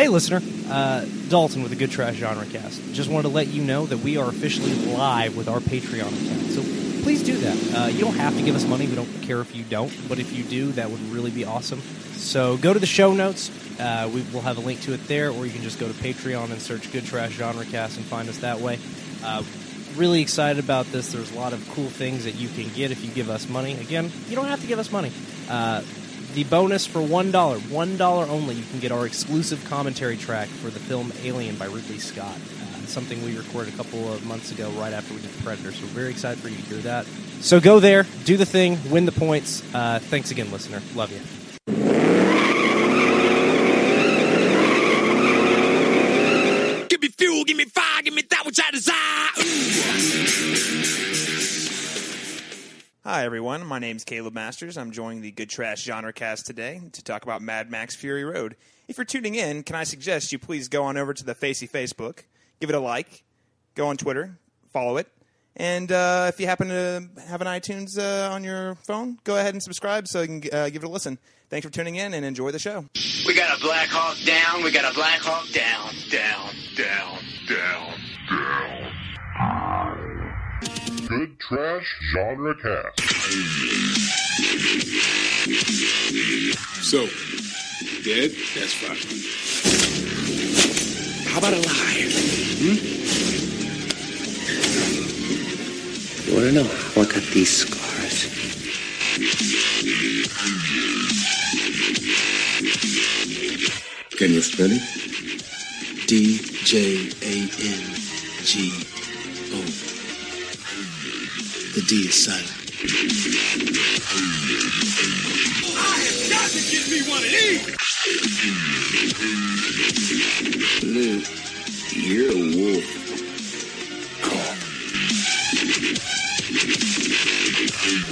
Hey, listener, uh, Dalton with the Good Trash Genre Cast. Just wanted to let you know that we are officially live with our Patreon account. So please do that. Uh, you don't have to give us money. We don't care if you don't. But if you do, that would really be awesome. So go to the show notes. Uh, we will have a link to it there, or you can just go to Patreon and search Good Trash Genre Cast and find us that way. Uh, really excited about this. There's a lot of cool things that you can get if you give us money. Again, you don't have to give us money. The bonus for one dollar, one dollar only, you can get our exclusive commentary track for the film Alien by Ridley Scott. Uh, something we recorded a couple of months ago, right after we did Predator. So we're very excited for you to hear that. So go there, do the thing, win the points. Uh, thanks again, listener. Love you. Hi, everyone. My name's Caleb Masters. I'm joining the Good Trash Genre Cast today to talk about Mad Max Fury Road. If you're tuning in, can I suggest you please go on over to the Facey Facebook, give it a like, go on Twitter, follow it, and uh, if you happen to have an iTunes uh, on your phone, go ahead and subscribe so you can uh, give it a listen. Thanks for tuning in and enjoy the show. We got a Black Hawk down, we got a Black Hawk down, down, down, down, down. Good Trash Genre Cast. So, dead? That's fine. How about alive? Hmm? You want to know how I got these scars? Can you spell it? D J A N G O. The D is silent. I have got to get me one of these. Luke, you're a wolf.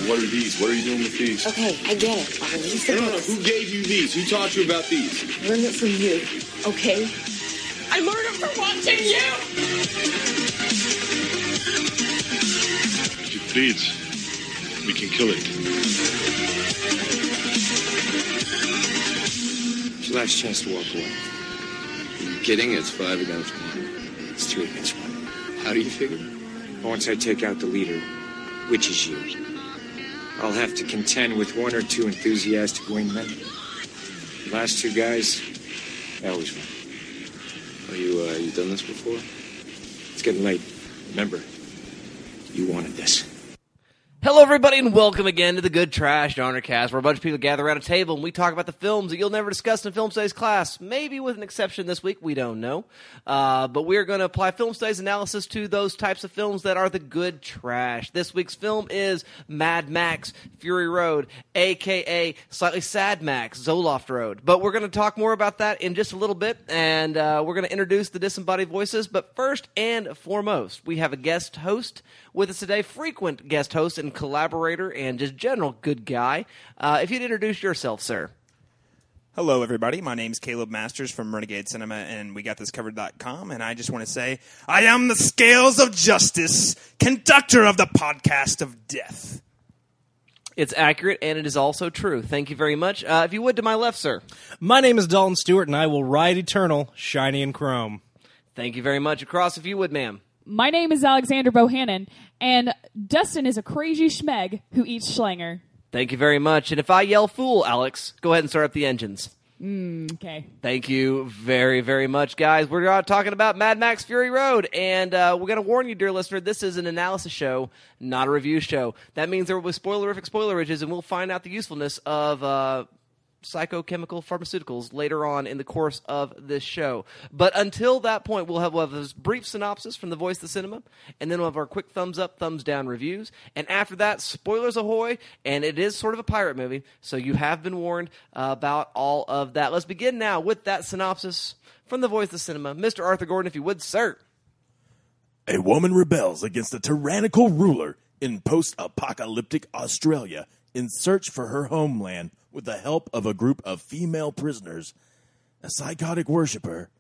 What are these? What are you doing with these? Okay, I get it. I'll release the No, no, no. Who gave you these? Who taught you about these? Learned it from you, okay? I learned it from watching you. If we can kill it. It's your last chance to walk away. You kidding? It's five against one. It's three against one. How do you figure? Once I take out the leader, which is you, I'll have to contend with one or two enthusiastic wingmen. The last two guys, I always win. Are you, uh, you done this before? It's getting late. Remember, you wanted this. Hello, everybody, and welcome again to the Good Trash Genre Cast, where a bunch of people gather around a table and we talk about the films that you'll never discuss in film studies class. Maybe with an exception this week, we don't know. Uh, but we're going to apply film studies analysis to those types of films that are the good trash. This week's film is Mad Max Fury Road, aka slightly sad Max Zoloft Road. But we're going to talk more about that in just a little bit, and uh, we're going to introduce the disembodied voices. But first and foremost, we have a guest host with us today, frequent guest host and collaborator, and just general good guy. Uh, if you'd introduce yourself, sir. Hello, everybody. My name's Caleb Masters from Renegade Cinema and we got this covered.com. And I just want to say, I am the scales of justice, conductor of the podcast of death. It's accurate and it is also true. Thank you very much. Uh, if you would, to my left, sir. My name is Dalton Stewart, and I will ride eternal, shiny and chrome. Thank you very much. Across, if you would, ma'am. My name is Alexander Bohannon, and Dustin is a crazy schmeg who eats Schlanger. Thank you very much. And if I yell fool, Alex, go ahead and start up the engines. Okay. Thank you very, very much, guys. We're uh, talking about Mad Max Fury Road, and uh, we're going to warn you, dear listener, this is an analysis show, not a review show. That means there will be spoilerific spoilerages, and we'll find out the usefulness of uh, psychochemical pharmaceuticals later on in the course of this show. But until that point, we'll have, we'll have this brief synopsis from the voice of the cinema, and then we'll have our quick thumbs up, thumbs down reviews. And after that, spoilers ahoy! And it is sort of a pirate movie, so you have been warned uh, about all of that. Let's begin now with that synopsis from the voice of the cinema, Mr. Arthur Gordon, if you would, sir. A woman rebels against a tyrannical ruler in post apocalyptic Australia in search for her homeland with the help of a group of female prisoners, a psychotic worshiper,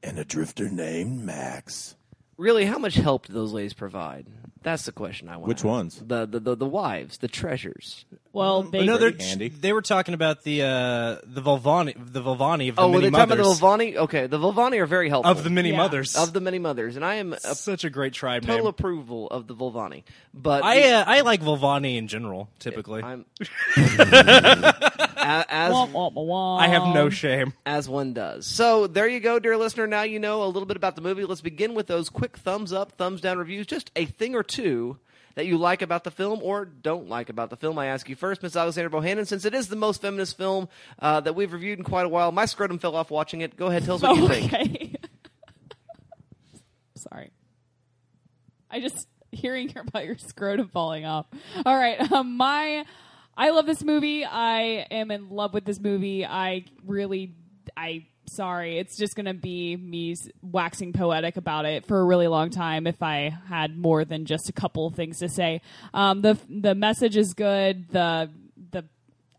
and a drifter named Max. Really, how much help do those ladies provide? That's the question I want. Which ones? The the the, the wives, the treasures. Well, they no, they're, handy. they were talking about the uh, the Volvani, the Volvani of the Oh, were they talking about the Volvani? Okay, the Volvani are very helpful. of the mini Yeah. mothers. of the many mothers, and I am a such a great tribe total name. approval of the Volvani. But I uh, I like Volvani in general. Typically, I'm A- as Womp, womp, womp. I have no shame. as one does. So there you go, dear listener. Now you know a little bit about the movie. Let's begin with those quick thumbs up, thumbs down reviews. Just a thing or two that you like about the film or don't like about the film. I ask you first, Miss Alexander Bohannon, since it is the most feminist film uh, that we've reviewed in quite a while. My scrotum fell off watching it. Go ahead, tell us what you think. Okay. Sorry. I just hearing about your scrotum falling off. All right. Um, my I love this movie. I am in love with this movie. I really I sorry. It's just going to be me waxing poetic about it for a really long time if I had more than just a couple of things to say. Um, the the message is good. The the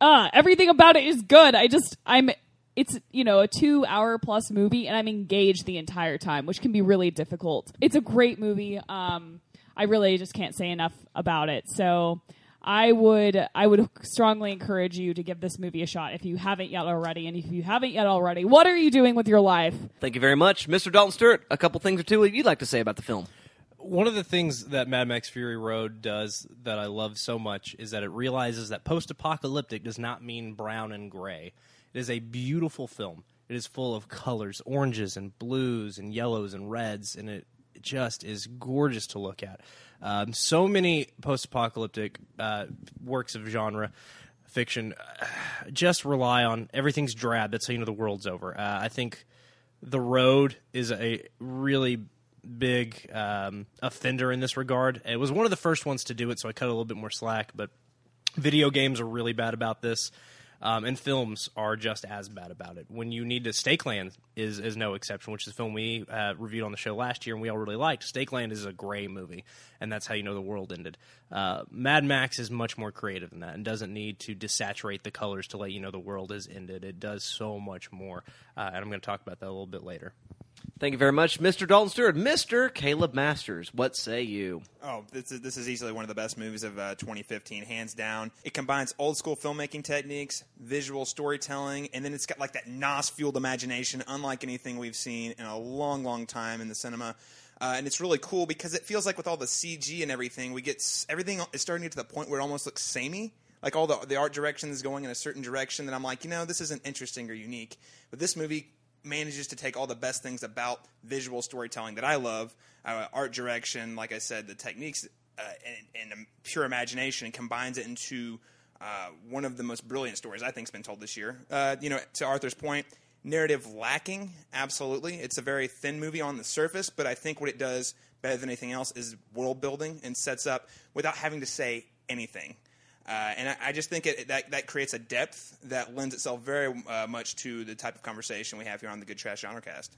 uh, everything about it is good. I just I'm it's you know a two hour plus movie and I'm engaged the entire time, which can be really difficult. It's a great movie. Um, I really just can't say enough about it. So I would I would strongly encourage you to give this movie a shot if you haven't yet already. And if you haven't yet already, what are you doing with your life? Thank you very much, Mr. Dalton Stewart. A couple things or two you'd like to say about the film. One of the things that Mad Max Fury Road does that I love so much is that it realizes that post apocalyptic does not mean brown and gray. It is a beautiful film. It is full of colors, oranges and blues and yellows and reds, and it just is gorgeous to look at. Um, so many post apocalyptic uh, works of genre fiction uh, just rely on everything's drab. That's how you know the world's over. Uh, I think The Road is a really big um, offender in this regard. It was one of the first ones to do it, so I cut a little bit more slack. But video games are really bad about this, um, and films are just as bad about it. When you need to, Stakeland is is no exception, which is a film we uh, reviewed on the show last year, and we all really liked. Stakeland is a gray movie, and that's how you know the world ended. Uh, Mad Max is much more creative than that, and doesn't need to desaturate the colors to let you know the world has ended. It does so much more, uh, and I'm going to talk about that a little bit later. Thank you very much, Mr. Dalton Stewart. Mr. Caleb Masters, what say you? Oh, this is this is easily one of the best movies of uh, 2015, hands down. It combines old school filmmaking techniques, visual storytelling, and then it's got like that NOS fueled imagination, unlike anything we've seen in a long, long time in the cinema. Uh, and it's really cool because it feels like with all the CG and everything, we get s- everything is starting to get to the point where it almost looks samey. Like all the the art direction is going in a certain direction that I'm like, you know, this isn't interesting or unique. But this movie manages to take all the best things about visual storytelling that I love, uh, art direction, like I said, the techniques, uh, and, and pure imagination, and combines it into uh, one of the most brilliant stories I think's been told this year. Uh, you know, to Arthur's point, narrative lacking, absolutely. It's a very thin movie on the surface, but I think what it does better than anything else is world building and sets up without having to say anything. Uh, and I, I just think it, that that creates a depth that lends itself very uh, much to the type of conversation we have here on the Good Trash Genre Cast.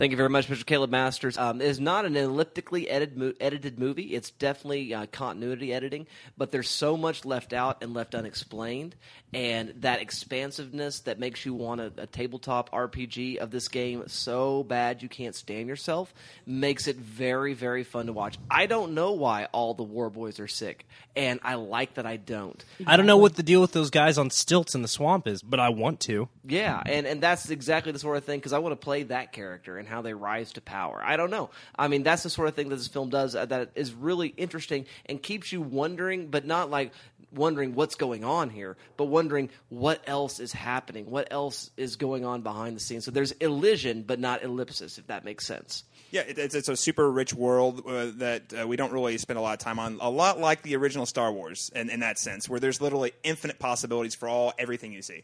Thank you very much, Mr. Caleb Masters. Um, it is not an elliptically edited, mo- edited movie. It's definitely uh, continuity editing, but there's so much left out and left unexplained. And that expansiveness that makes you want a, a tabletop RPG of this game so bad you can't stand yourself makes it very, very fun to watch. I don't know why all the war boys are sick, and I like that I don't. I don't know what the deal with those guys on stilts in the swamp is, but I want to. Yeah, and, and that's exactly the sort of thing because I want to play that character and how they rise to power. I don't know. I mean, that's the sort of thing that this film does uh, that is really interesting and keeps you wondering, but not like wondering what's going on here, but wondering what else is happening, what else is going on behind the scenes. So there's elision, but not ellipsis, if that makes sense. Yeah, it's, it's a super rich world uh, that uh, we don't really spend a lot of time on. A lot like the original Star Wars, in, in that sense, where there's literally infinite possibilities for all everything you see.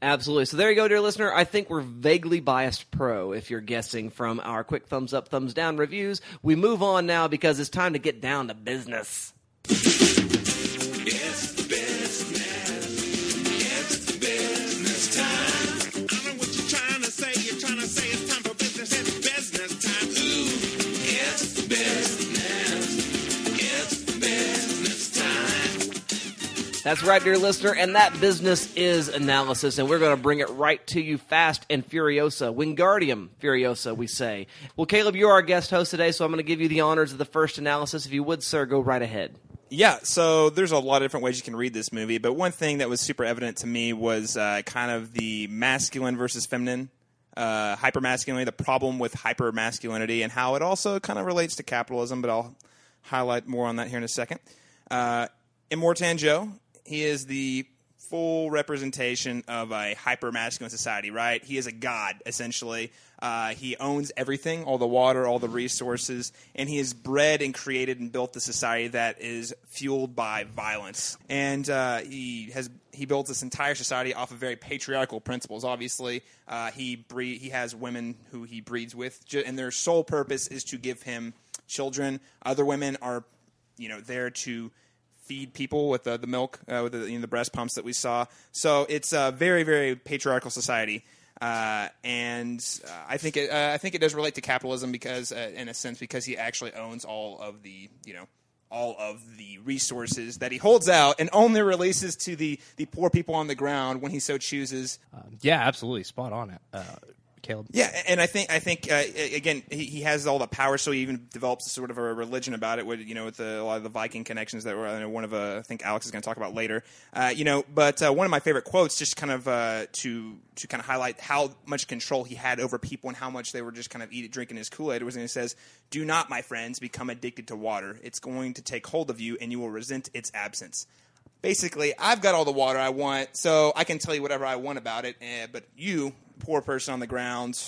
Absolutely. So there you go, dear listener. I think we're vaguely biased pro if you're guessing from our quick thumbs up, thumbs down reviews. We move on now because it's time to get down to business. That's right, dear listener, and that business is analysis, and we're going to bring it right to you fast and furiosa. Wingardium furiosa, we say. Well, Caleb, you're our guest host today, so I'm going to give you the honors of the first analysis. If you would, sir, go right ahead. Yeah, so there's a lot of different ways you can read this movie, but one thing that was super evident to me was uh, kind of the masculine versus feminine, uh, hypermasculinity, the problem with hypermasculinity, and how it also kind of relates to capitalism, but I'll highlight more on that here in a second. Uh, Immortan Joe, he is the full representation of a hyper masculine society, right? He is a god, essentially. Uh, he owns everything, all the water, all the resources, and he has bred and created and built the society that is fueled by violence. And uh, he has he built this entire society off of very patriarchal principles. Obviously, uh, he breed, he has women who he breeds with, and their sole purpose is to give him children. Other women are, you know, there to feed people with the, the milk, uh, with the, you know, the breast pumps that we saw. So it's a very, very patriarchal society. Uh, and uh, I think it, uh, I think it does relate to capitalism because, uh, in a sense, because he actually owns all of the, you know, all of the resources that he holds out and only releases to the, the poor people on the ground when he so chooses. Yeah, absolutely, spot on uh, Yeah, and I think I think uh, again he, he has all the power, so he even develops a sort of a religion about it. With you know with the, a lot of the Viking connections that were know one of uh, I think Alex is going to talk about later. Uh, you know, but uh, one of my favorite quotes, just kind of uh, to to kind of highlight how much control he had over people and how much they were just kind of eating drinking his Kool Aid, was when he says, "Do not, my friends, become addicted to water. It's going to take hold of you, and you will resent its absence." Basically, I've got all the water I want, so I can tell you whatever I want about it. Eh, but you, poor person on the ground,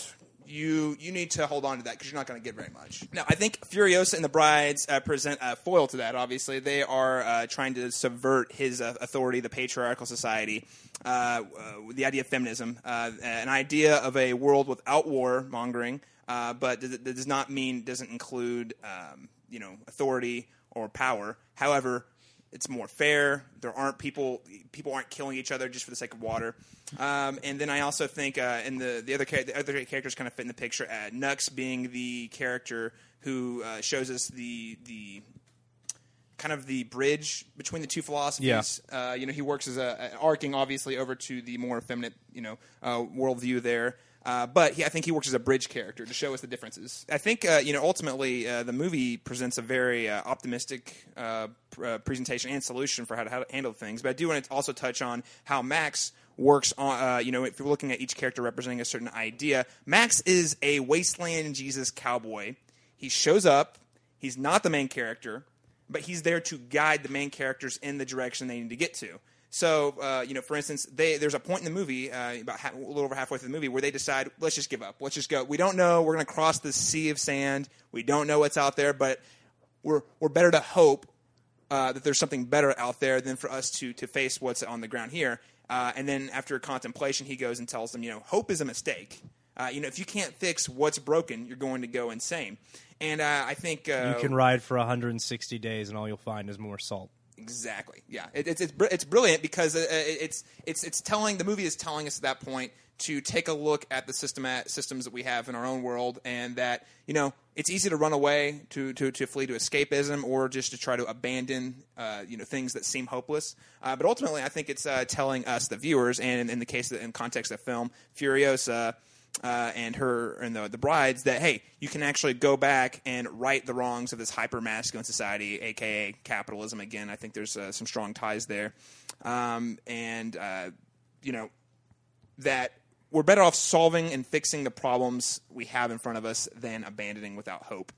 you you need to hold on to that because you're not going to get very much. Now, I think Furiosa and the Brides uh, present a foil to that. Obviously, they are uh, trying to subvert his uh, authority, the patriarchal society, uh, uh, the idea of feminism, uh, an idea of a world without war mongering, but that does not mean doesn't include um, you know authority or power. However, it's more fair. There aren't people people aren't killing each other just for the sake of water. Um, and then I also think, uh, and the the other char- the other characters kind of fit in the picture. Uh, Nux being the character who uh, shows us the the kind of the bridge between the two philosophies. Uh, you know, he works as a, a arcing obviously over to the more effeminate you know uh, worldview there. Uh, but he, I think he works as a bridge character to show us the differences. I think uh, you know ultimately uh, the movie presents a very uh, optimistic uh, pr- uh, presentation and solution for how to, how to handle things. But I do want to also touch on how Max works on. Uh, you know, if you're looking at each character representing a certain idea, Max is a wasteland Jesus cowboy. He shows up. He's not the main character, but he's there to guide the main characters in the direction they need to get to. So, uh, you know, for instance, they, there's a point in the movie, uh, about ha- a little over halfway through the movie, where they decide, let's just give up. Let's just go. We don't know. We're going to cross the sea of sand. We don't know what's out there, but we're we're better to hope uh, that there's something better out there than for us to to face what's on the ground here. Uh, and then after contemplation, he goes and tells them, you know, hope is a mistake. Uh, you know, if you can't fix what's broken, you're going to go insane. And uh, I think You can ride for 160 days, and all you'll find is more salt. Exactly. Yeah, it, it's it's it's brilliant because uh, it, it's it's it's telling the movie is telling us at that point to take a look at the system at systems that we have in our own world, and that you know it's easy to run away to to, to flee to escapism or just to try to abandon uh, you know things that seem hopeless. Uh, but ultimately, I think it's uh, telling us the viewers, and in, in the case of, in context of film, Furiosa uh, and her and the the brides that hey, you can actually go back and right the wrongs of this hyper masculine society, aka capitalism. Again, I think there's uh, some strong ties there, um, and uh, you know that we're better off solving and fixing the problems we have in front of us than abandoning without hope.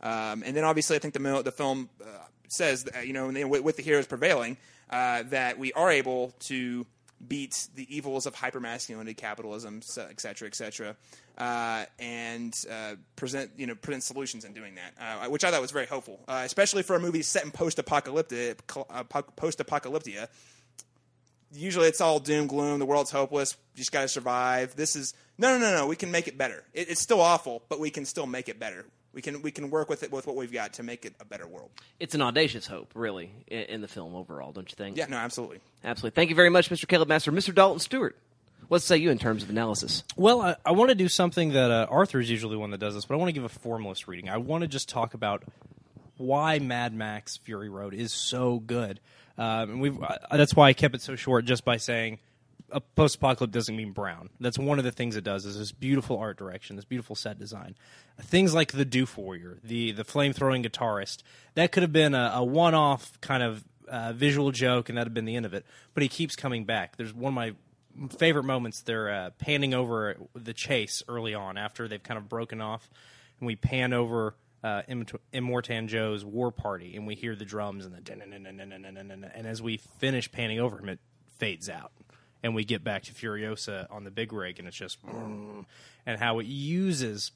Um, and then obviously, I think the the film uh, says that, you know with, with the heroes prevailing uh, that we are able to beat the evils of hypermasculinity, capitalism, et cetera, et cetera, uh, and uh, present you know present solutions in doing that, uh, which I thought was very hopeful, uh, especially for a movie set in post apocalyptic uh, post apocalyptia. Usually it's all doom gloom. The world's hopeless. You just got to survive. This is no, no, no, no. We can make it better. It, it's still awful, but we can still make it better. We can we can work with it with what we've got to make it a better world. It's an audacious hope, really, in, in the film overall, don't you think? Yeah, no, absolutely. Absolutely. Thank you very much, Mr. Caleb Master. Mr. Dalton Stewart, what say you in terms of analysis? Well, I, I want to do something that uh, Arthur is usually one that does this, but I want to give a formalist reading. I want to just talk about why Mad Max Fury Road is so good. Um, and we've uh, that's why I kept it so short, just by saying a post-apocalypse doesn't mean brown. That's one of the things it does is this beautiful art direction, this beautiful set design. Things like the Doof Warrior, the the flame throwing guitarist, that could have been a, a one-off kind of uh, visual joke, and that'd have been the end of it. But he keeps coming back. There's one of my favorite moments. They're uh, panning over the chase early on after they've kind of broken off, and we pan over uh, Immort- Immortan Joe's war party, and we hear the drums and the and as we finish panning over him, it fades out, and we get back to Furiosa on the big rig, and it's just and how it uses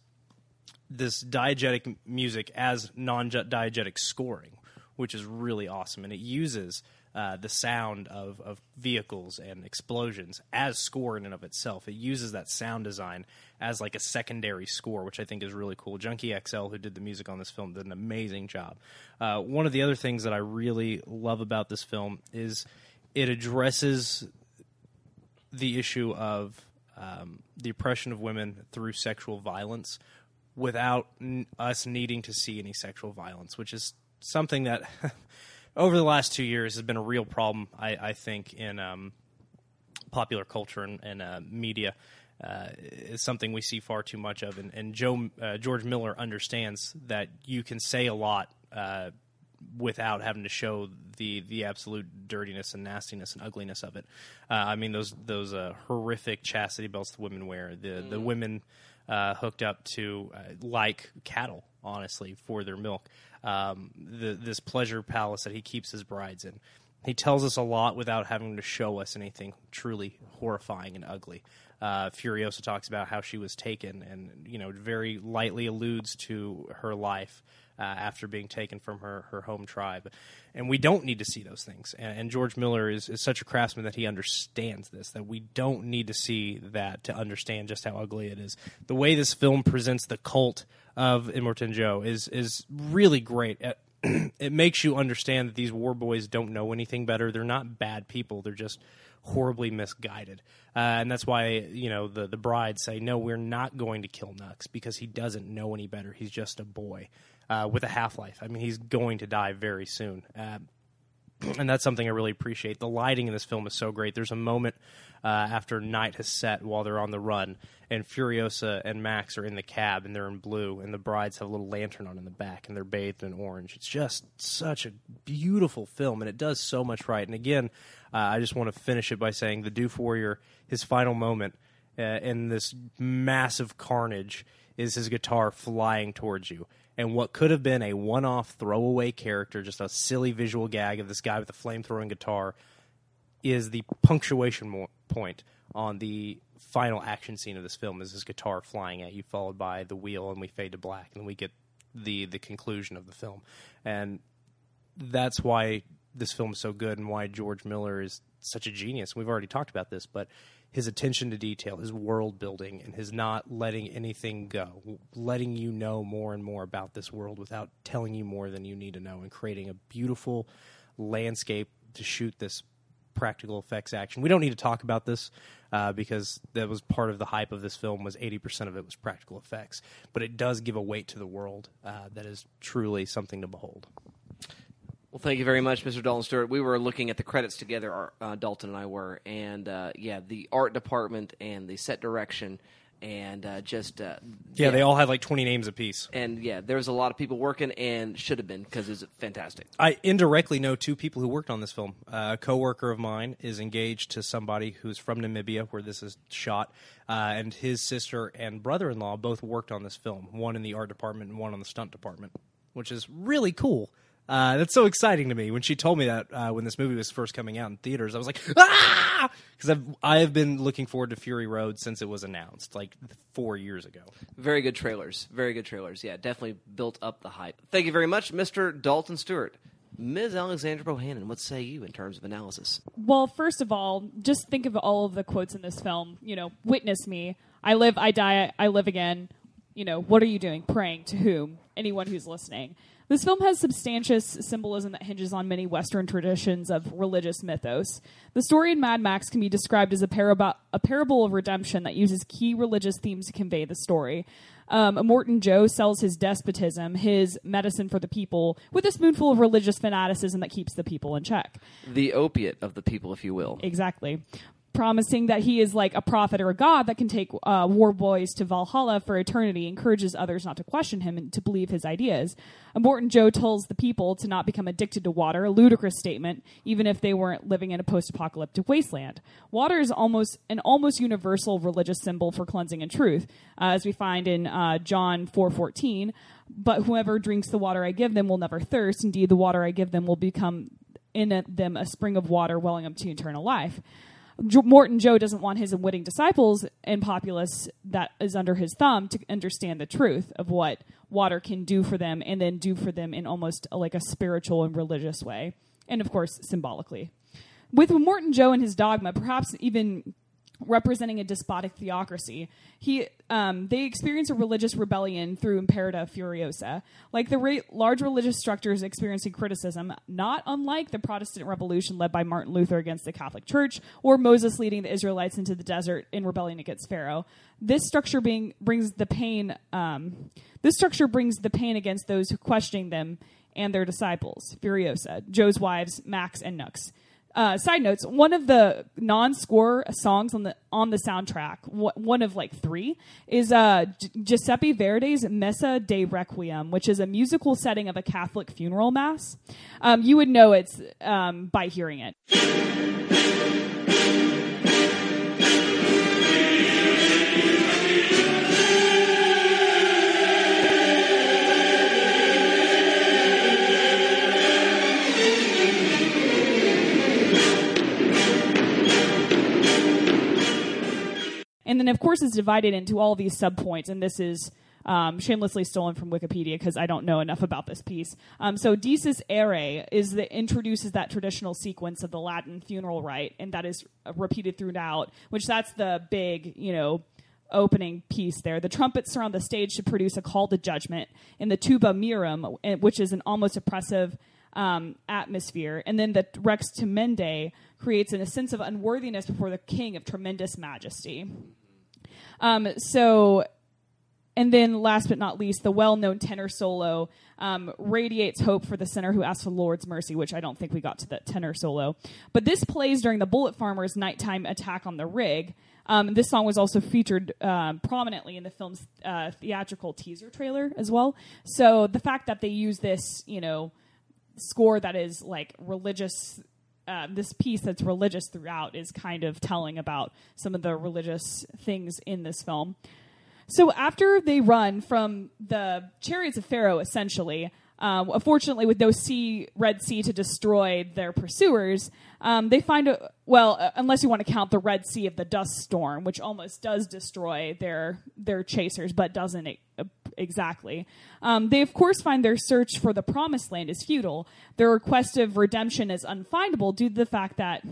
this diegetic music as non-diegetic scoring, which is really awesome, and it uses uh, the sound of, of vehicles and explosions as score in and of itself. It uses that sound design as like a secondary score, which I think is really cool. Junkie XL, who did the music on this film, did an amazing job. Uh, one of the other things that I really love about this film is it addresses the issue of um, the oppression of women through sexual violence without n- us needing to see any sexual violence, which is something that over the last two years has been a real problem, I, I think, in um, popular culture and, and uh, media. Uh, is something we see far too much of, and, and Joe uh, George Miller understands that you can say a lot uh, without having to show the the absolute dirtiness and nastiness and ugliness of it. Uh, I mean those those uh, horrific chastity belts the women wear, the the women uh, hooked up to uh, like cattle, honestly, for their milk. Um, the, this pleasure palace that he keeps his brides in. He tells us a lot without having to show us anything truly horrifying and ugly. Uh, Furiosa talks about how she was taken, and you know, very lightly alludes to her life uh, after being taken from her, her home tribe. And we don't need to see those things. And, and George Miller is, is such a craftsman that he understands this, that we don't need to see that to understand just how ugly it is. The way this film presents the cult of Immortan Joe is, is really great. It, it makes you understand that these war boys don't know anything better. They're not bad people. They're just horribly misguided. Uh, and that's why, you know, the, the brides say, no, we're not going to kill Nux because he doesn't know any better. He's just a boy uh, with a half life. I mean, he's going to die very soon. Uh, and that's something I really appreciate. The lighting in this film is so great. There's a moment uh, after night has set while they're on the run, and Furiosa and Max are in the cab and they're in blue, and the brides have a little lantern on in the back and they're bathed in orange. It's just such a beautiful film, and it does so much right. And again, uh, I just want to finish it by saying the Doof Warrior, his final moment uh, in this massive carnage is his guitar flying towards you. And what could have been a one off throwaway character, just a silly visual gag of this guy with a flame throwing guitar, is the punctuation mo- point on the final action scene of this film is his guitar flying at you, followed by the wheel, and we fade to black, and we get the the conclusion of the film. And that's why this film is so good and why George Miller is such a genius. We've already talked about this, but his attention to detail, his world building, and his not letting anything go, letting you know more and more about this world without telling you more than you need to know, and creating a beautiful landscape to shoot this practical effects action. We don't need to talk about this uh, because that was part of the hype of this film. Was eighty percent of it was practical effects, but it does give a weight to the world uh, that is truly something to behold. Well, thank you very much, Mr. Dalton Stewart. We were looking at the credits together, uh, Dalton and I were, and uh, yeah, the art department and the set direction, and uh, just uh, Yeah, they all had like twenty names apiece. and yeah, there was a lot of people working, and should have been because it was fantastic. I indirectly know two people who worked on this film. Uh, a coworker of mine is engaged to somebody who's from Namibia, where this is shot, uh, and his sister and brother-in-law both worked on this film. One in the art department and one on the stunt department, which is really cool. Uh, that's so exciting to me. When she told me that uh, when this movie was first coming out in theaters, I was like, ah, because I've I have been looking forward to Fury Road since it was announced, like four years ago. Very good trailers. Very good trailers. Yeah, definitely built up the hype. Thank you very much, Mr. Dalton Stewart. Ms. Alexandra Bohannon, what say you in terms of analysis? Well, first of all, just think of all of the quotes in this film. You know, witness me. I live, I die, I live again. You know, what are you doing? Praying to whom? Anyone who's listening. This film has substantial symbolism that hinges on many Western traditions of religious mythos. The story in Mad Max can be described as a, parab- a parable of redemption that uses key religious themes to convey the story. Um, Morton Joe sells his despotism, his medicine for the people, with a spoonful of religious fanaticism that keeps the people in check. The opiate of the people, if you will. Exactly. Promising that he is like a prophet or a god that can take uh, war boys to Valhalla for eternity, encourages others not to question him and to believe his ideas. And Morton Joe tells the people to not become addicted to water, a ludicrous statement, even if they weren't living in a post-apocalyptic wasteland. Water is almost an almost universal religious symbol for cleansing and truth, uh, as we find in uh, John four fourteen. But whoever drinks the water I give them will never thirst. Indeed, the water I give them will become in them a spring of water welling up to eternal life. Morton Joe doesn't want his unwitting disciples and populace that is under his thumb to understand the truth of what water can do for them and then do for them in almost a, like a spiritual and religious way. And of course, symbolically. With Morton Joe and his dogma, perhaps even representing a despotic theocracy. He, um, they experience a religious rebellion through Imperator Furiosa. Like the ra- large religious structures experiencing criticism, not unlike the Protestant Revolution led by Martin Luther against the Catholic Church, or Moses leading the Israelites into the desert in rebellion against Pharaoh. This structure being brings the pain. Um, this structure brings the pain against those who questioning them and their disciples. Furiosa, Joe's wives, Max and Nux. Uh, side notes: One of the non-score songs on the on the soundtrack, wh- one of like three, is uh, Gi- Giuseppe Verdi's "Messa da Requiem," which is a musical setting of a Catholic funeral mass. Um, you would know it's um, by hearing it. And then, of course, it's divided into all these subpoints, and this is um, shamelessly stolen from Wikipedia because I don't know enough about this piece. Um, so, Dies Irae is the introduces that traditional sequence of the Latin funeral rite, and that is repeated throughout. Which that's the big, you know, opening piece there. The trumpets surround the stage to produce a call to judgment, in the tuba mirum, eh, which is an almost oppressive um, atmosphere, and then the Rex tremendae creates an, a sense of unworthiness before the king of tremendous majesty. Um, so, and then last but not least, the well known tenor solo um, radiates hope for the sinner who asks for the Lord's mercy, which I don't think we got to that tenor solo. But this plays during the Bullet Farmers' nighttime attack on the rig. Um, this song was also featured um, prominently in the film's uh, theatrical teaser trailer as well. So the fact that they use this, you know, score that is like religious uh, this piece that's religious throughout is kind of telling about some of the religious things in this film. So after they run from the chariots of Pharaoh, essentially, um, unfortunately, with no sea, Red Sea to destroy their pursuers, um, they find a well, uh, unless you want to count the Red Sea of the dust storm, which almost does destroy their their chasers, but doesn't e- uh, exactly. Um, they of course find their search for the Promised Land is futile. Their request of redemption is unfindable due to the fact that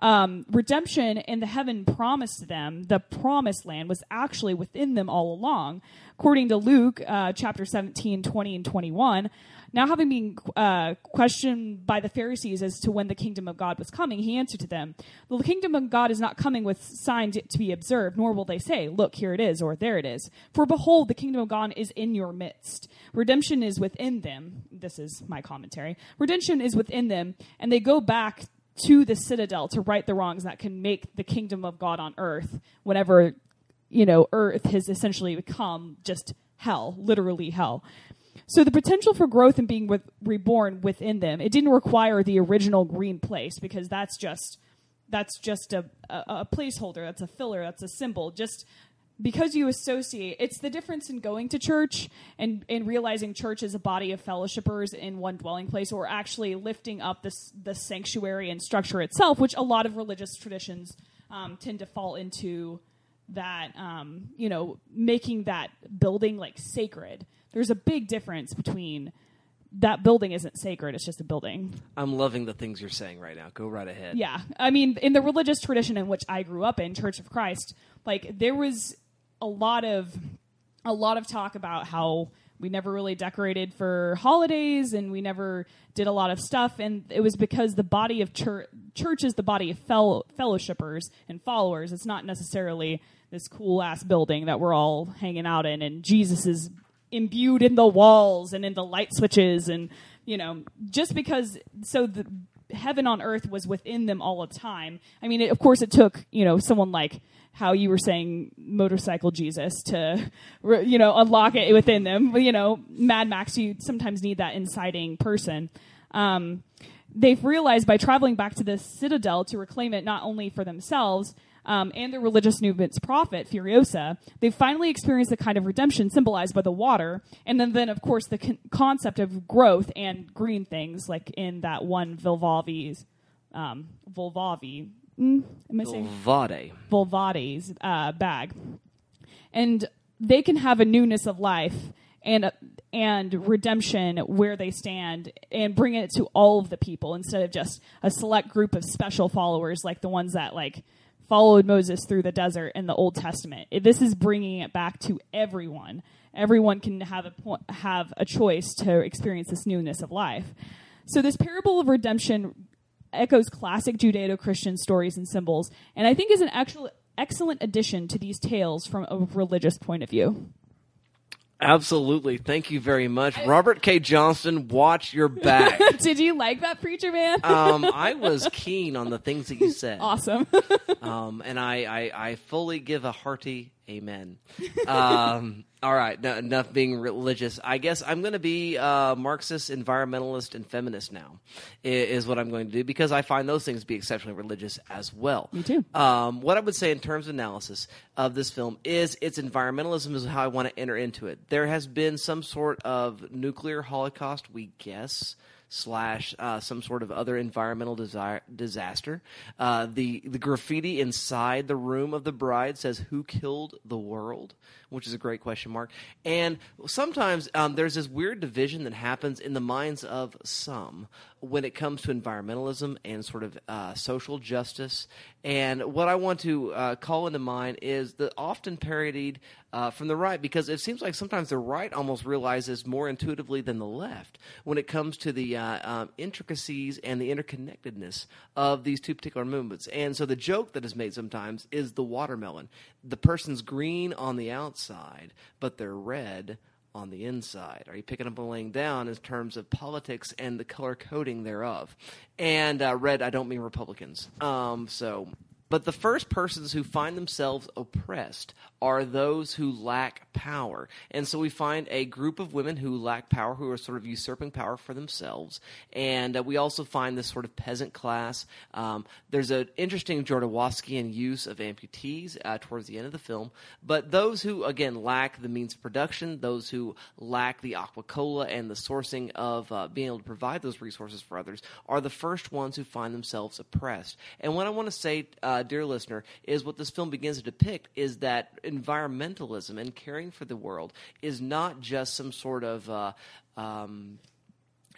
um, redemption in the heaven promised them, the promised land, was actually within them all along. According to Luke uh, chapter 17, 20, and 21, now having been uh, questioned by the Pharisees as to when the kingdom of God was coming, he answered to them, The kingdom of God is not coming with signs to be observed, nor will they say, Look, here it is, or there it is. For behold, the kingdom of God is in your midst. Redemption is within them. This is my commentary. Redemption is within them, and they go back to the citadel to right the wrongs that can make the kingdom of God on earth whenever you know earth has essentially become just hell literally hell. So the potential for growth and being with, reborn within them it didn't require the original green place because that's just that's just a, a, a placeholder that's a filler that's a symbol. Just because you associate it's the difference in going to church and, and realizing church is a body of fellowshippers in one dwelling place or actually lifting up this the sanctuary and structure itself which a lot of religious traditions um, tend to fall into that um, you know making that building like sacred there's a big difference between that building isn't sacred it's just a building I'm loving the things you're saying right now. Go right ahead. yeah. I mean, in the religious tradition in which I grew up in, Church of Christ, like there was a lot of a lot of talk about how we never really decorated for holidays and we never did a lot of stuff. And it was because the body of church church is the body of fellow fellowshippers and followers. It's not necessarily this cool ass building that we're all hanging out in and jesus is imbued in the walls and in the light switches and you know just because so the heaven on earth was within them all the time. I mean it, of course it took you know someone like how you were saying motorcycle jesus to you know unlock it within them. You know mad max you sometimes need that inciting person. Um, they've realized by traveling back to the citadel to reclaim it not only for themselves um, and the religious movement's prophet, Furiosa, they've finally experienced the kind of redemption symbolized by the water, and then, then of course, the con- concept of growth and green things, like in that one Volvavi's, um, Volvavi, mm, am I saying? Volvade. Volvade's uh, bag. And they can have a newness of life and and redemption where they stand and bring it to all of the people instead of just a select group of special followers like the ones that like followed Moses through the desert in the Old Testament. This is bringing it back to everyone. Everyone can have a po- have a choice to experience this newness of life. So this parable of redemption echoes classic Judeo-Christian stories and symbols, and I think is an actual excellent addition to these tales from a religious point of view. Absolutely. Thank you very much. Robert K. Johnston, watch your back. Did you like that preacher man? um, I was keen on the things that you said. awesome. um, and I, I, I fully give a hearty amen. Um, all right, no, enough being religious. I guess I'm going to be uh, Marxist, environmentalist, and feminist now, is what I'm going to do because I find those things to be exceptionally religious as well. Me too. Um, what I would say in terms of analysis of this film is its environmentalism is how I want to enter into it. There has been some sort of nuclear holocaust, we guess, slash uh, some sort of other environmental desire, disaster. Uh, the the graffiti inside the room of the bride says, "Who killed the world?" Which is a great question mark. And sometimes um, there's this weird division that happens in the minds of some when it comes to environmentalism and sort of uh, social justice. And what I want to uh, call into mind is the often parodied uh, from the right, because it seems like sometimes the right almost realizes more intuitively than the left when it comes to the uh, um, intricacies and the interconnectedness of these two particular movements. And so the joke that is made sometimes is the watermelon. The person's green on the outside, but they're red on the inside? Are you picking up and laying down in terms of politics and the color coding thereof? And uh, red, I don't mean Republicans. Um, so, but the first persons who find themselves oppressed are those who lack power. And so we find a group of women who lack power, who are sort of usurping power for themselves. And uh, we also find this sort of peasant class. Um, there's an interesting Jodorowskian use of amputees uh, towards the end of the film. But those who, again, lack the means of production, those who lack the aquacola and the sourcing of uh, being able to provide those resources for others, are the first ones who find themselves oppressed. And what I want to say, uh, dear listener, is what this film begins to depict is that environmentalism and caring for the world is not just some sort of uh, um,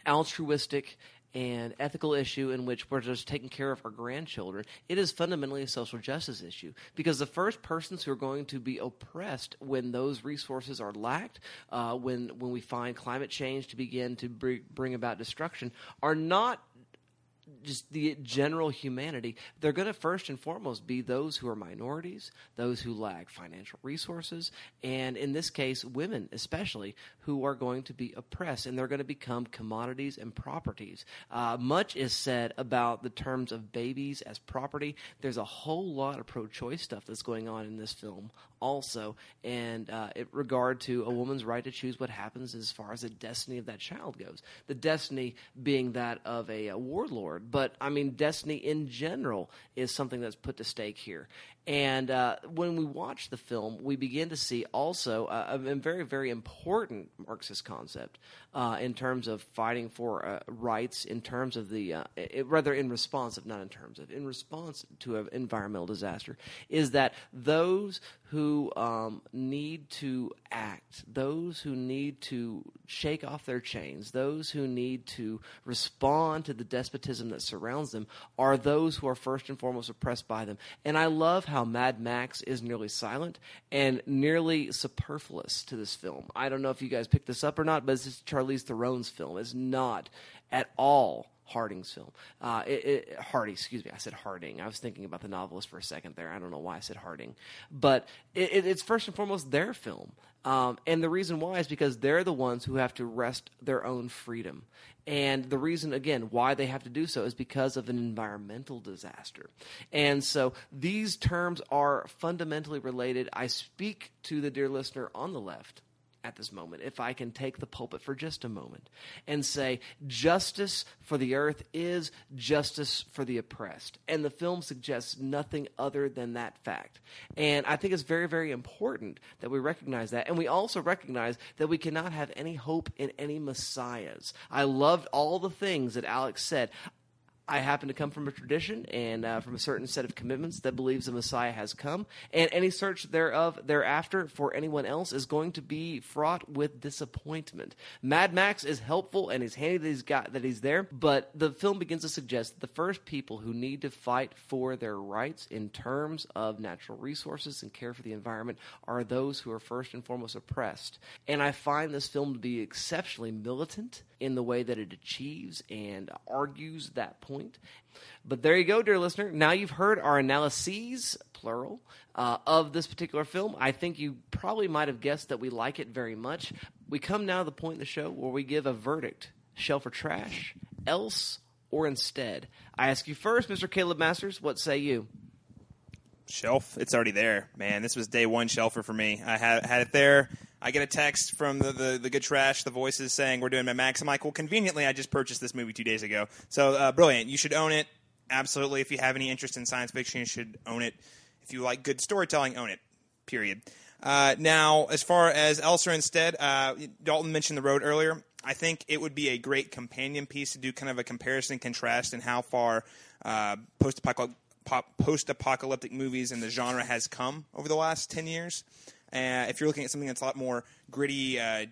altruistic and ethical issue in which we're just taking care of our grandchildren. It is fundamentally a social justice issue because the first persons who are going to be oppressed when those resources are lacked, uh, when when we find climate change to begin to bring, bring about destruction, are not just the general humanity, they're going to first and foremost be those who are minorities, those who lack financial resources, and in this case, women especially, who are going to be oppressed and they're going to become commodities and properties. Uh, much is said about the terms of babies as property. There's a whole lot of pro choice stuff that's going on in this film also, and uh, in regard to a woman's right to choose what happens as far as the destiny of that child goes. The destiny being that of a, a warlord, but I mean, destiny in general is something that's put to stake here. And uh, when we watch the film, we begin to see also uh, a very, very important Marxist concept uh, in terms of fighting for uh, rights, in terms of the, uh, it, rather in response of, not in terms of, in response to an environmental disaster, is that those who um, need to act, those who need to shake off their chains, those who need to respond to the despotism that surrounds them, are those who are first and foremost oppressed by them. And I love how Mad Max is nearly silent and nearly superfluous to this film. I don't know if you guys picked this up or not, but is Charlize Theron's film. It's not at all Harding's film. Uh, it, it, Hardy, excuse me. I said Harding. I was thinking about the novelist for a second there. I don't know why I said Harding, but it, it's first and foremost their film. Um, and the reason why is because they're the ones who have to wrest their own freedom. And the reason, again, why they have to do so is because of an environmental disaster. And so these terms are fundamentally related. I speak to the dear listener on the left at this moment, if I can take the pulpit for just a moment and say, justice for the earth is justice for the oppressed. And the film suggests nothing other than that fact. And I think it's very, very important that we recognize that. And we also recognize that we cannot have any hope in any messiahs. I loved all the things that Alex said. I happen to come from a tradition and uh, from a certain set of commitments that believes the Messiah has come, and any search thereof thereafter for anyone else is going to be fraught with disappointment. Mad Max is helpful and he's handy that he's got that he's there, but the film begins to suggest that the first people who need to fight for their rights in terms of natural resources and care for the environment are those who are first and foremost oppressed. And I find this film to be exceptionally militant in the way that it achieves and argues that point. But there you go, dear listener. Now you've heard our analyses, plural, uh, of this particular film. I think you probably might have guessed that we like it very much. We come now to the point in the show where we give a verdict shelf or trash, else or instead. I ask you first, Mr. Caleb Masters, what say you? Shelf, it's already there, man. This was day one shelfer for me. I had had it there. I get a text from the, the, the good trash, the voices saying we're doing Mad Max. I'm like, well, conveniently, I just purchased this movie two days ago. So uh, brilliant. You should own it. Absolutely. If you have any interest in science fiction, you should own it. If you like good storytelling, own it. Period. Uh, now, as far as Else Instead, uh, Dalton mentioned the road earlier. I think it would be a great companion piece to do kind of a comparison contrast in how far uh, post apocalyptic movies in the genre has come over the last 10 years. Uh, if you're looking at something that's a lot more gritty, uh,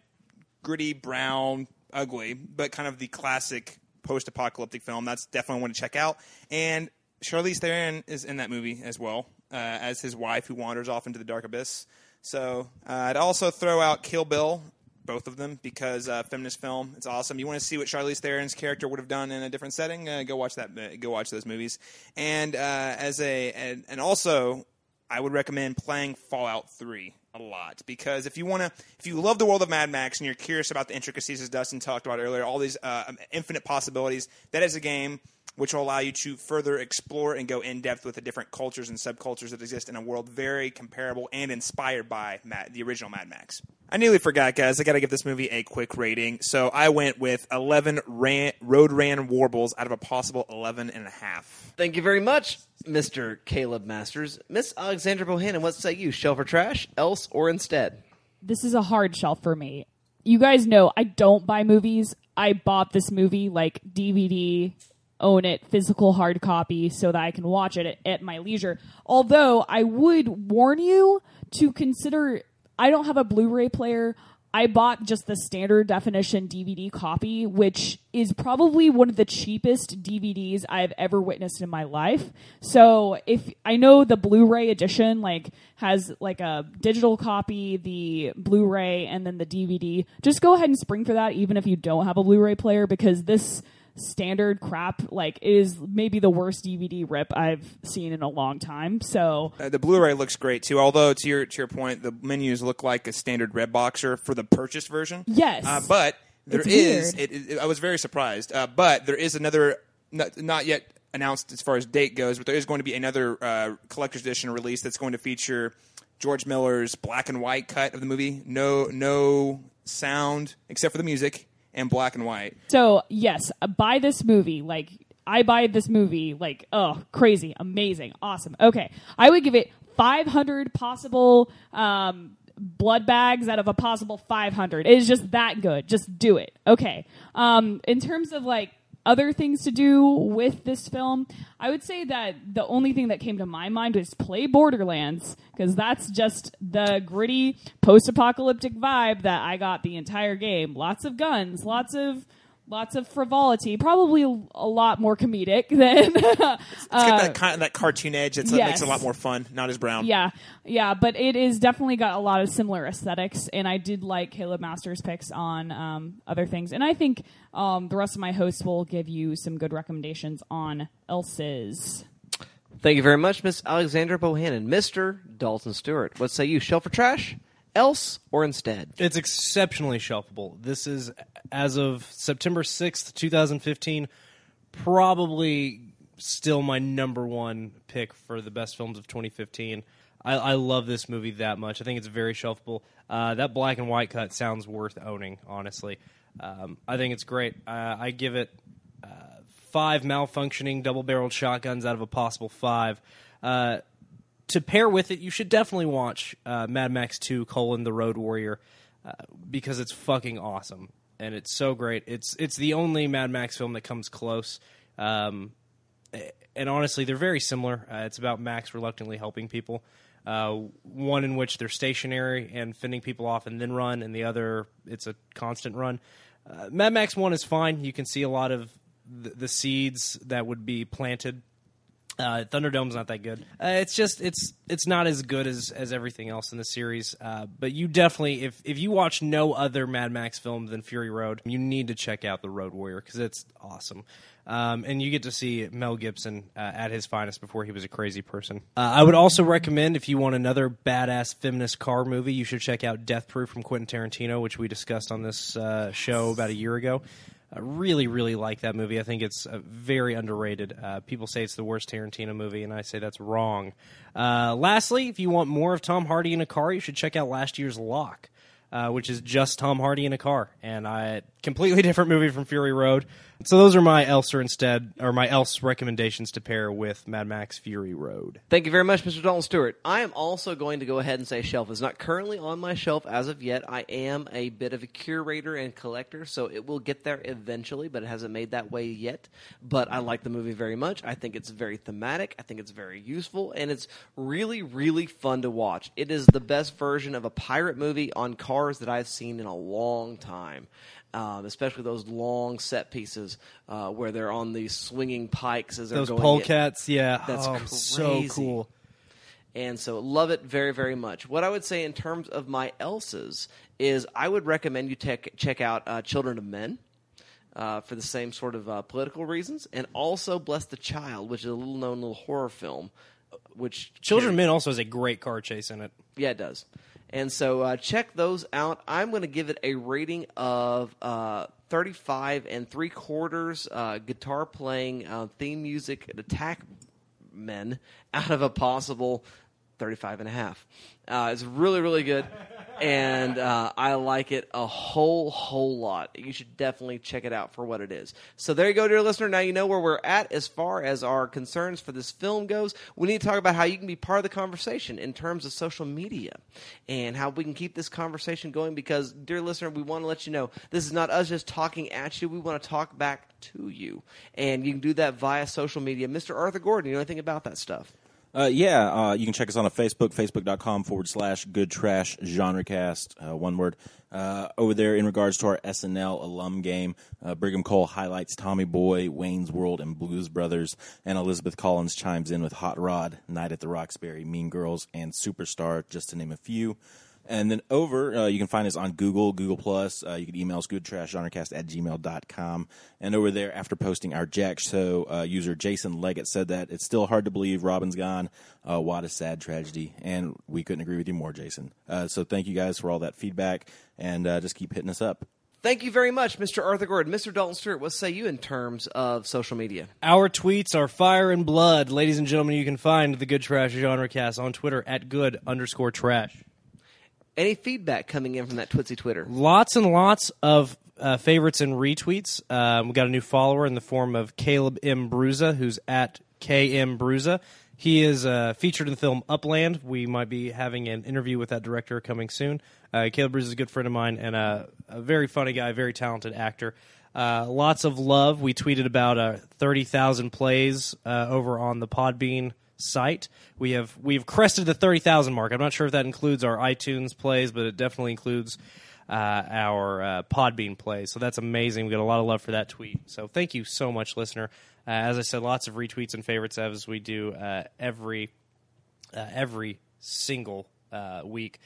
gritty, brown, ugly, but kind of the classic post-apocalyptic film, that's definitely one to check out. And Charlize Theron is in that movie as well uh, as his wife, who wanders off into the dark abyss. So uh, I'd also throw out Kill Bill, both of them, because uh, feminist film. It's awesome. You want to see what Charlize Theron's character would have done in a different setting? Uh, go watch that. Go watch those movies. And as a and, and also, I would recommend playing Fallout Three a lot because if you want to, if you love the world of Mad Max and you're curious about the intricacies as Dustin talked about earlier, all these uh, infinite possibilities, that is a game which will allow you to further explore and go in depth with the different cultures and subcultures that exist in a world very comparable and inspired by Mad, the original Mad Max. I nearly forgot, guys. I got to give this movie a quick rating. So I went with 11 ran, road ran warbles out of a possible 11 and a half. Thank you very much, Mr. Caleb Masters. Miss Alexandra Bohannon, what say you? Shelf or trash, else or instead? This is a hard shelf for me. You guys know I don't buy movies. I bought this movie like DVD, own it, physical hard copy, so that I can watch it at, at my leisure. Although I would warn you to consider I don't have a Blu-ray player. I bought just the standard definition DVD copy, which is probably one of the cheapest DVDs I've ever witnessed in my life. So if I know the Blu-ray edition like has like a digital copy, the Blu-ray, and then the DVD, just go ahead and spring for that, even if you don't have a Blu-ray player, because this standard crap like is maybe the worst DVD rip I've seen in a long time. So uh, the Blu-ray looks great too. Although to your to your point, the menus look like a standard red boxer for the purchase version. Yes, uh, but there it's is. It, it, I was very surprised, uh, but there is another not, not, yet announced as far as date goes, but there is going to be another uh, collector's edition release that's going to feature George Miller's black and white cut of the movie. No no sound except for the music and black and white. So yes, buy this movie. Like I buy this movie. Like oh, crazy, amazing, awesome. Okay, I would give it 500 possible um, blood bags out of a possible 500. It is just that good. Just do it. Okay. Um, in terms of like other things to do with this film, I would say that the only thing that came to my mind was play Borderlands because that's just the gritty post-apocalyptic vibe that I got the entire game. Lots of guns, lots of lots of frivolity, probably a lot more comedic than It's got uh, that kind that cartoon edge that makes yes. it a lot more fun. Not as brown. Yeah, yeah, but it is definitely got a lot of similar aesthetics, and I did like Caleb Masters' picks on um, other things, and I think um, the rest of my hosts will give you some good recommendations on Else's. Thank you very much, Miss Alexandra Bohannon. Mr. Dalton Stewart, what say you? Shelf or trash? Else or instead? It's exceptionally shelfable. This is, as of September 6th, 2015, probably still my number one pick for the best films of 2015. I, I love this movie that much. I think it's very shelfable. Uh, that black and white cut sounds worth owning, honestly. Um, I think it's great. Uh, I give it uh, five malfunctioning double barreled shotguns out of a possible five. Uh, to pair with it, you should definitely watch uh, Mad Max 2: colon The Road Warrior uh, because it's fucking awesome and it's so great. It's it's the only Mad Max film that comes close. Um, and honestly, they're very similar. Uh, it's about Max reluctantly helping people. Uh, one in which they're stationary and fending people off and then run, and the other it's a constant run. Uh, Mad Max One is fine. You can see a lot of the, the seeds that would be planted uh, Thunderdome's not that good. Uh, it's just it's it's not as good as as everything else in the series. Uh, but you definitely, if if you watch no other Mad Max film than Fury Road, you need to check out the Road Warrior because it's awesome. Um, and you get to see Mel Gibson uh, at his finest before he was a crazy person. Uh, I would also recommend if you want another badass feminist car movie, you should check out Death Proof from Quentin Tarantino, which we discussed on this uh, show about a year ago. I really, really like that movie. I think it's uh, very underrated. Uh, people say it's the worst Tarantino movie, and I say that's wrong. Uh, lastly, if you want more of Tom Hardy in a car, you should check out last year's Lock, uh, which is just Tom Hardy in a car, and a completely different movie from Fury Road. So those are my else or instead, or my else recommendations to pair with Mad Max Fury Road. Thank you very much, Mr. Dalton Stewart. I am also going to go ahead and say shelf is not currently on my shelf as of yet. I am a bit of a curator and collector, so it will get there eventually, but it hasn't made that way yet. But I like the movie very much. I think it's very thematic. I think it's very useful, and it's really, really fun to watch. It is the best version of a pirate movie on cars that I've seen in a long time. Um, especially those long set pieces uh, where they're on these swinging pikes as they're Those going. in. polecats, yeah, That's oh, so cool. And so love it very, very much. What I would say in terms of my else's is I would recommend you tech check out uh, Children of Men. Uh, for the same sort of uh, political reasons, and also Bless the Child, which is a little known little horror film. uh, Which Children of Men also has a great car chase in it. yeah, it does. And so uh, check those out. I'm going to give it a rating of uh, 35 and three quarters uh, guitar playing uh, theme music attack men out of a possible 35 and a half. Uh, it's really, really good. And uh, I like it a whole, whole lot. You should definitely check it out for what it is. So there you go, dear listener. Now you know where we're at as far as our concerns for this film goes. We need to talk about how you can be part of the conversation in terms of social media and how we can keep this conversation going. Because, dear listener, we want to let you know this is not us just talking at you. We want to talk back to you, and you can do that via social media. Mr. Arthur Gordon, you know anything about that stuff? Uh, yeah, uh, you can check us on a Facebook, facebook.com forward slash good trash genrecast, uh, one word. Uh, over there, in regards to our SNL alum game, uh, Brigham Cole highlights Tommy Boy, Wayne's World, and Blues Brothers, and Elizabeth Collins chimes in with Hot Rod, Night at the Roxbury, Mean Girls, and Superstar, just to name a few. And then over, uh, you can find us on Google, Google Plus. Uh, you can email us goodtrashgenrecast at gmail.com. And over there, after posting our Jack Show, uh, user Jason Leggett said that it's still hard to believe Robin's gone. Uh, what a sad tragedy. And we couldn't agree with you more, Jason. Uh, so thank you guys for all that feedback, and uh, just keep hitting us up. Thank you very much, Mr. Arthur Gordon. Mr. Dalton Stewart, what say you in terms of social media? Our tweets are fire and blood. Ladies and gentlemen, you can find the Good Trash Genre Cast on Twitter at good underscore trash. Any feedback coming in from that Twitsy Twitter? Lots and lots of uh, favorites and retweets. Um, we got a new follower in the form of Caleb M. Bruza, who's at KM Bruza. He is uh, featured in the film Upland. We might be having an interview with that director coming soon. Uh, Caleb Bruce is a good friend of mine and a, a very funny guy, very talented actor. Uh, lots of love. We tweeted about uh, 30,000 plays uh, over on the Podbean site. We have we've crested the 30,000 mark. I'm not sure if that includes our iTunes plays, but it definitely includes uh, our uh, Podbean plays. So that's amazing. We got a lot of love for that tweet. So thank you so much, listener. Uh, as I said, lots of retweets and favorites as we do uh, every uh, every single uh, week.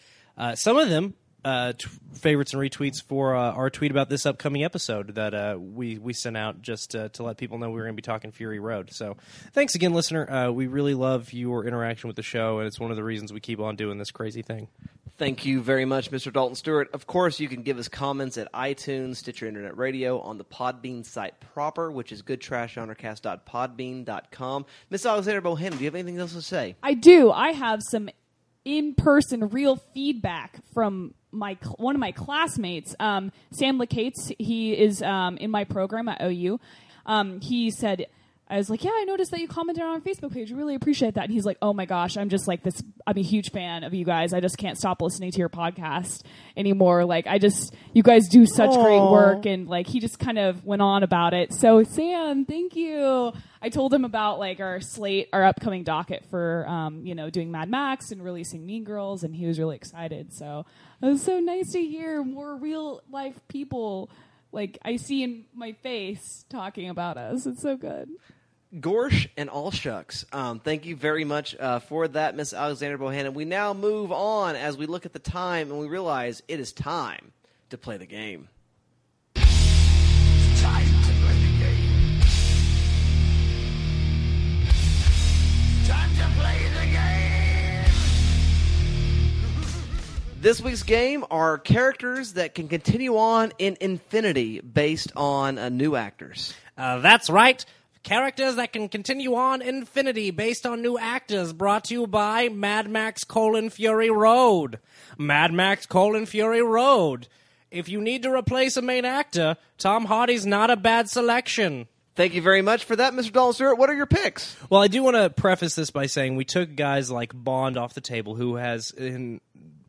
Some of them uh, t- favorites and retweets for uh, our tweet about this upcoming episode that uh, we we sent out just uh, to let people know we were going to be talking Fury Road. So thanks again, listener. Uh, we really love your interaction with the show, and it's one of the reasons we keep on doing this crazy thing. Thank you very much, Mr. Dalton Stewart. Of course, you can give us comments at iTunes, Stitcher Internet Radio, on the Podbean site proper, which is goodtrashgenrecast.podbean.com. Miss Alexander Bohannon, do you have anything else to say? I do. I have some in-person real feedback from my one of my classmates, um, Sam Lacates. He is um, in my program at OU. Um, he said. I was like, yeah, I noticed that you commented on our Facebook page. We Really appreciate that. And he's like, oh my gosh, I'm just like this. I'm a huge fan of you guys. I just can't stop listening to your podcast anymore. Like, I just, you guys do such great work. And like, he just kind of went on about it. So, Sam, thank you. I told him about like our slate, our upcoming docket for, um, you know, doing Mad Max and releasing Mean Girls. And he was really excited. So it was so nice to hear more real life people like I see in my face talking about us. It's so good. Gorsh and all shucks. Um, thank you very much uh, for that, Miss Alexander Bohannon. We now move on as we look at the time and we realize it is time to play the game. Time to play the game. This week's game are characters that can continue on in infinity based on uh, new actors. Uh, that's right. Characters that can continue on infinity based on new actors brought to you by Mad Max colon Fury Road. Mad Max colon Fury Road. If you need to replace a main actor, Tom Hardy's not a bad selection. Thank you very much for that, Mr. Dalton Stewart. What are your picks? Well, I do want to preface this by saying we took guys like Bond off the table, who has in.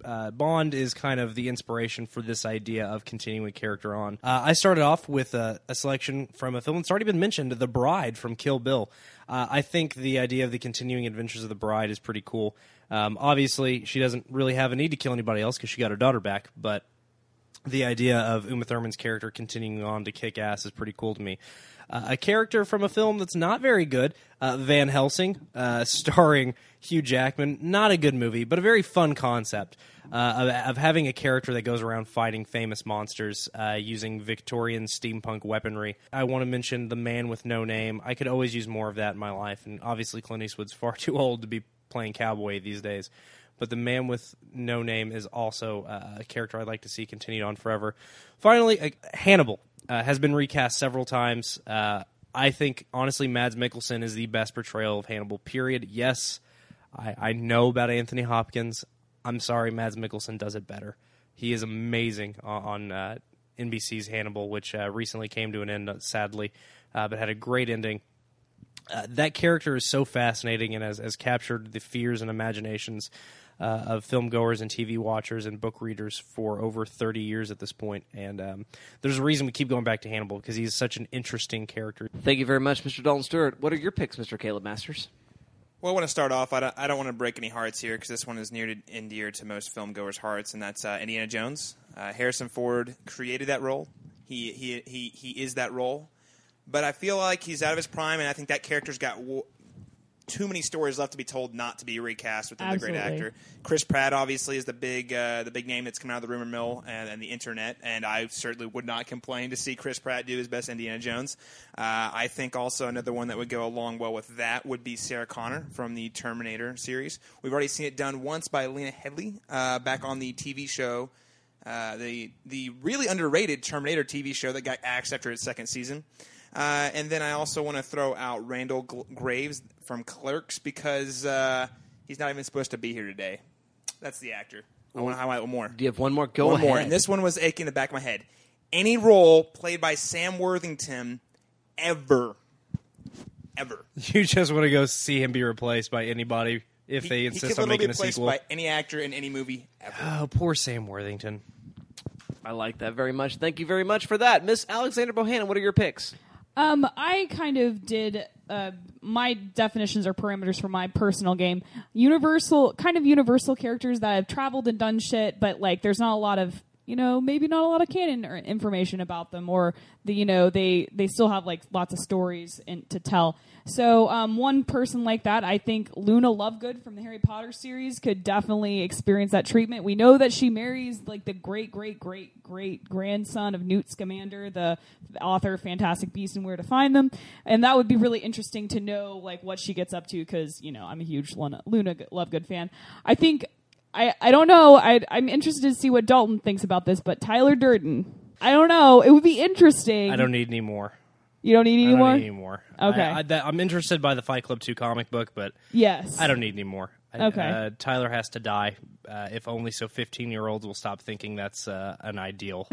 Uh, Bond is kind of the inspiration for this idea of continuing character on. Uh, I started off with a, a selection from a film that's already been mentioned, The Bride from Kill Bill. Uh, I think the idea of the continuing adventures of the bride is pretty cool. Um, obviously, she doesn't really have a need to kill anybody else because she got her daughter back, but the idea of Uma Thurman's character continuing on to kick ass is pretty cool to me. Uh, a character from a film that's not very good, uh, Van Helsing, uh, starring Hugh Jackman. Not a good movie, but a very fun concept uh, of, of having a character that goes around fighting famous monsters uh, using Victorian steampunk weaponry. I want to mention The Man with No Name. I could always use more of that in my life, and obviously Clint Eastwood's far too old to be playing cowboy these days but the man with no name is also uh, a character I'd like to see continued on forever. Finally, uh, Hannibal uh, has been recast several times. Uh, I think honestly, Mads Mikkelsen is the best portrayal of Hannibal. Period. Yes, I, I know about Anthony Hopkins. I'm sorry, Mads Mikkelsen does it better. He is amazing on, on uh, NBC's Hannibal, which uh, recently came to an end, uh, sadly, uh, but had a great ending. Uh, that character is so fascinating and has, has captured the fears and imaginations uh, of film goers and TV watchers and book readers for over 30 years at this point. And um, there's a reason we keep going back to Hannibal because he's such an interesting character. Thank you very much, Mr. Dalton Stewart. What are your picks, Mr. Caleb Masters? Well, I want to start off. I don't, I don't want to break any hearts here because this one is near to, and dear to most film goers' hearts, and that's uh, Indiana Jones. Uh, Harrison Ford created that role. He, he he he is that role, but I feel like he's out of his prime, and I think that character's got too many stories left to be told not to be recast with another great actor. Chris Pratt obviously is the big uh, the big name that's coming out of the rumor mill and, and the internet, and I certainly would not complain to see Chris Pratt do his best Indiana Jones. Uh, I think also another one that would go along well with that would be Sarah Connor from the Terminator series. We've already seen it done once by Lena Headey uh, back on the TV show. Uh, the the really underrated Terminator TV show that got axed after its second season. Uh, and then I also want to throw out Randall Gl- Graves from Clerks because uh, he's not even supposed to be here today. That's the actor. I want to highlight one more. Do you have one more? Go one more. ahead. And this one was aching in the back of my head. Any role played by Sam Worthington ever ever. You just want to go see him be replaced by anybody if He- they he insist could on literally making be a replaced sequel. by any actor in any movie ever. Oh, poor Sam Worthington. I like that very much. Thank you very much for that, Miss Alexander Bohannon. What are your picks? Um, I kind of did. Uh, my definitions or parameters for my personal game. Universal, kind of universal characters that have traveled and done shit, but like, there's not a lot of, you know, maybe not a lot of canon or information about them, or the, you know, they they still have like lots of stories in, to tell. So, um, one person like that, I think Luna Lovegood from the Harry Potter series could definitely experience that treatment. We know that she marries like the great, great, great, great grandson of Newt Scamander, the, author Fantastic Beasts and Where to Find Them, and that would be really interesting to know like what she gets up to because you know I'm a huge Luna, Luna Lovegood fan. I think I I don't know. I I'm interested to see what Dalton thinks about this, but Tyler Durden. I don't know. It would be interesting. I don't need any more. You don't need any I don't more. need any more. Okay. I, I, that, I'm interested by the Fight Club 2 comic book, but Yes. I don't need any more. I- Okay. Uh, Tyler has to die, uh, if only so 15 year olds will stop thinking that's uh, an ideal.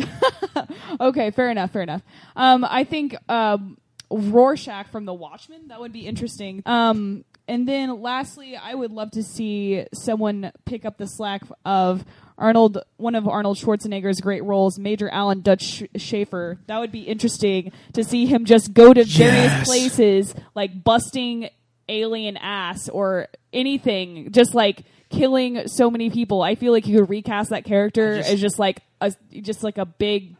okay, fair enough, fair enough. Um, I think um, Rorschach from The Watchmen that would be interesting. Um, and then lastly, I would love to see someone pick up the slack of Arnold, one of Arnold Schwarzenegger's great roles, Major Alan Dutch Schaefer. That would be interesting to see him just go to various places, like busting alien ass or anything, just like killing so many people. I feel like you could recast that character just- as just like a just like a big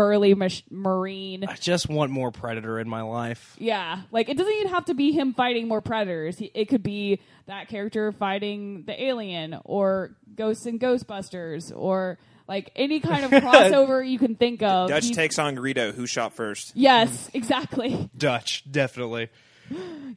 burly mach- marine. I just want more Predator in my life. Yeah, like it doesn't even have to be him fighting more predators. He- It could be that character fighting the alien or Ghosts and Ghostbusters or like any kind of crossover you can think of. Dutch He's- takes on Greedo. Who shot first? Yes, exactly. Dutch, definitely.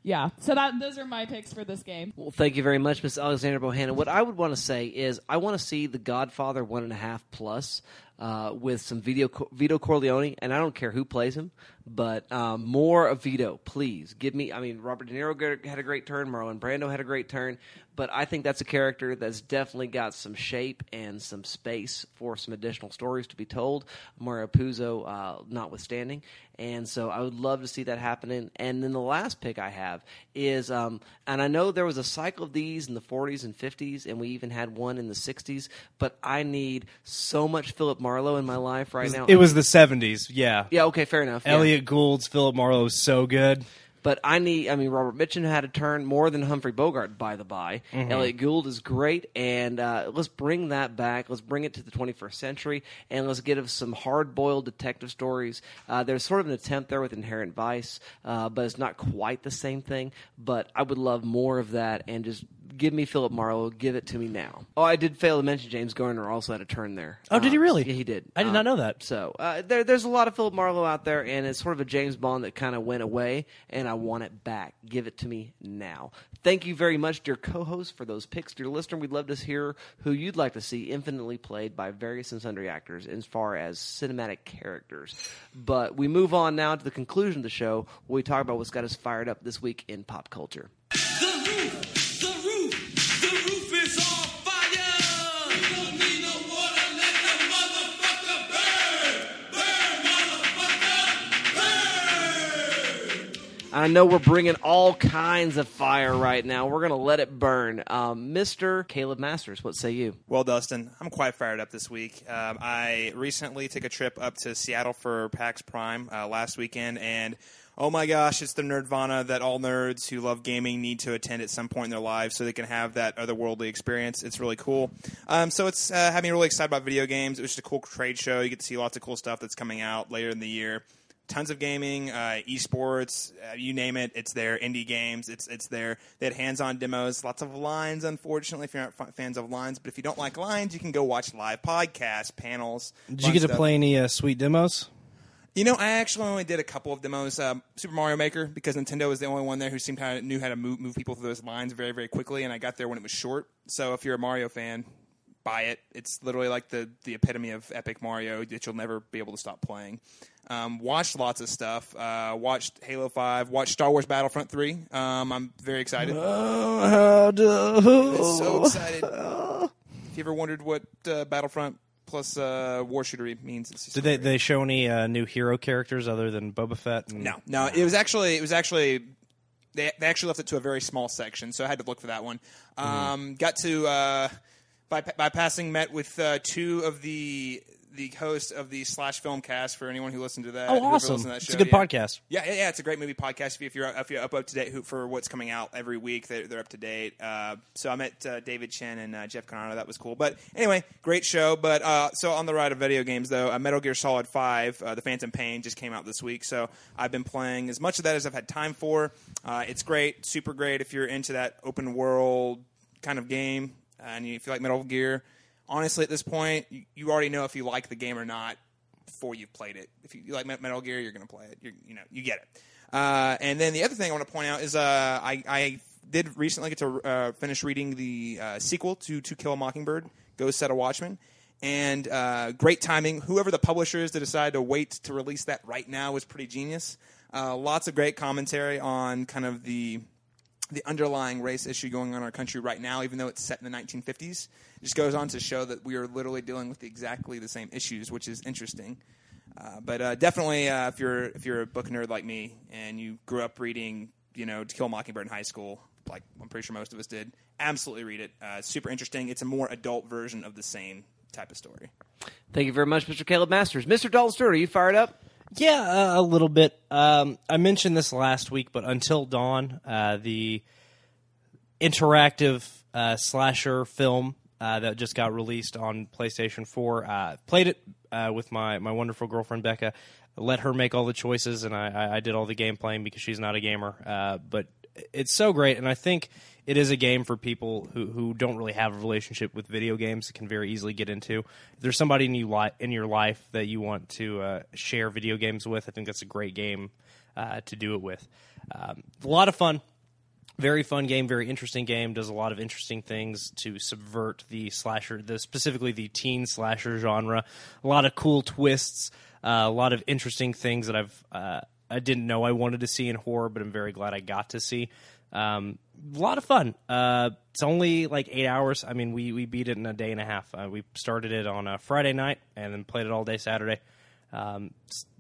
Yeah. So that those are my picks for this game. Well, thank you very much, Miss Alexander Bohannon. What I would want to say is, I want to see The Godfather one and a half plus uh, with some Vito, Vito Corleone, and I don't care who plays him, but um, more of Vito, please. Give me. I mean, Robert De Niro had a great turn, Marlon Brando had a great turn, but I think that's a character that's definitely got some shape and some space for some additional stories to be told. Mario Puzo, uh, notwithstanding, and so I would love to see that happening. And then the last pick I have is, um, and I know there was a cycle of these in the 40s and 50s, and we even had one in the 60s. But I need so much Philip Marlowe in my life right now. It was the 70s, yeah. Yeah, okay, fair enough. yeah. Elliot Gould's Philip Marlowe is so good. But I need, I mean, Robert Mitchum had a turn more than Humphrey Bogart, by the by. Mhm. Elliot Gould is great, and uh, let's bring that back. Let's bring it to the 21st century, and let's get us some hard boiled detective stories. Uh, there's sort of an attempt there with Inherent Vice, uh, but it's not quite the same thing. But I would love more of that, and just give me Philip Marlowe. Give it to me now. Oh, I did fail to mention James Garner also had a turn there. Oh, did he Uh, really? Yeah, he did. I did not know that. So uh, there, there's a lot of Philip Marlowe out there, and it's sort of a James Bond that kind of went away, and I want it back. Give it to me now. Thank you very much, dear co-host, for those picks. Dear listener, we'd love to hear who you'd like to see infinitely played by various and sundry actors as far as cinematic characters. But we move on now to the conclusion of the show, where we talk about what's got us fired up this week in pop culture. I know we're bringing all kinds of fire right now. We're going to let it burn. Um, Mr. Caleb Masters, what say you? Well, Dustin, I'm quite fired up this week. Um, I recently took a trip up to Seattle for PAX Prime uh, last weekend, and oh my gosh, it's the Nerdvana that all nerds who love gaming need to attend at some point in their lives so they can have that otherworldly experience. It's really cool. Um, so it's uh, me really excited about video games. It was just a cool trade show. You get to see lots of cool stuff that's coming out later in the year. Tons of gaming, uh, esports, uh, you name it, it's there. Indie games, it's it's there. They had hands-on demos, lots of lines. Unfortunately, if you're not f- fans of lines, but if you don't like lines, you can go watch live podcasts, panels. Did you get to play any uh, sweet demos? You know, I actually only did a couple of demos. Um, Super Mario Maker because Nintendo was the only one there who seemed kind of knew how to move, move people through those lines very very quickly, and I got there when it was short. So if you're a Mario fan, buy it. It's literally like the the epitome of epic Mario that you'll never be able to stop playing. Um, watched lots of stuff. Uh, watched Halo Five. Watched Star Wars Battlefront Three. Um, I'm very excited. I'm so excited. If you ever wondered what uh, Battlefront plus uh, War Shooter means, Did they, they show any uh, new hero characters other than Boba Fett? And... No, no. It was actually it was actually they they actually left it to a very small section, so I had to look for that one. Mm-hmm. Um, got to uh, by bypassing met with uh, two of the the hosts of the slash film cast for anyone who listened to that. Oh, awesome. to that It's a good yeah. podcast. Yeah, yeah, yeah, it's a great movie podcast. If, you, if you're if you're up up to date for what's coming out every week, they're, they're up to date. Uh, so I met uh, David Chen and uh, Jeff Cannata. That was cool. But anyway, great show. But uh, so on the ride of video games though, uh, Metal Gear Solid Five, uh, the Phantom Pain just came out this week. So I've been playing as much of that as I've had time for. Uh, it's great, super great if you're into that open world kind of game and if you like Metal Gear. Honestly, at this point, you, already know if you like the game or not before you've played it. If you, like Metal Gear, you're going to play it. You're, you know, you get it. Uh, and then the other thing I want to point out is uh, I, I did recently get to uh, finish reading the uh, sequel to To Kill a Mockingbird, Go Set a Watchman. And uh, great timing. Whoever the publisher is to decide to wait to release that right now was pretty genius. Uh, lots of great commentary on kind of the the underlying race issue going on in our country right now, even though it's set in the 1950s. It just goes on to show that we are literally dealing with exactly the same issues, which is interesting. Uh, but uh, definitely, uh, if you're if you're a book nerd like me and you grew up reading, you know, To Kill a Mockingbird in high school, like I'm pretty sure most of us did, absolutely read it. Uh, super interesting. It's a more adult version of the same type of story. Thank you very much, Mr. Caleb Masters. Mr. Dalton Stewart, are you fired up? Yeah, uh, a little bit. Um, I mentioned this last week, but Until Dawn, uh, the interactive uh, slasher film uh, that just got released on PlayStation 4, uh, played it uh, with my, my wonderful girlfriend Becca. Let her make all the choices, and I, I- did all the game playing because she's not a gamer. But it's so great, and I think it is a game for people who, who don't really have a relationship with video games. It can very easily get into. If there's somebody in you li- in your life that you want to uh, share video games with, I think that's a great game uh, to do it with. Um, a lot of fun, very fun game, very interesting game. Does a lot of interesting things to subvert the slasher, the specifically the teen slasher genre. A lot of cool twists, uh, a lot of interesting things that I've uh, I didn't know I wanted to see in horror, but I'm very glad I got to see. Um, a lot of fun. Uh, it's only like eight hours. I mean, we we beat it in a day and a half. Uh, we started it on a Friday night and then played it all day Saturday. Um,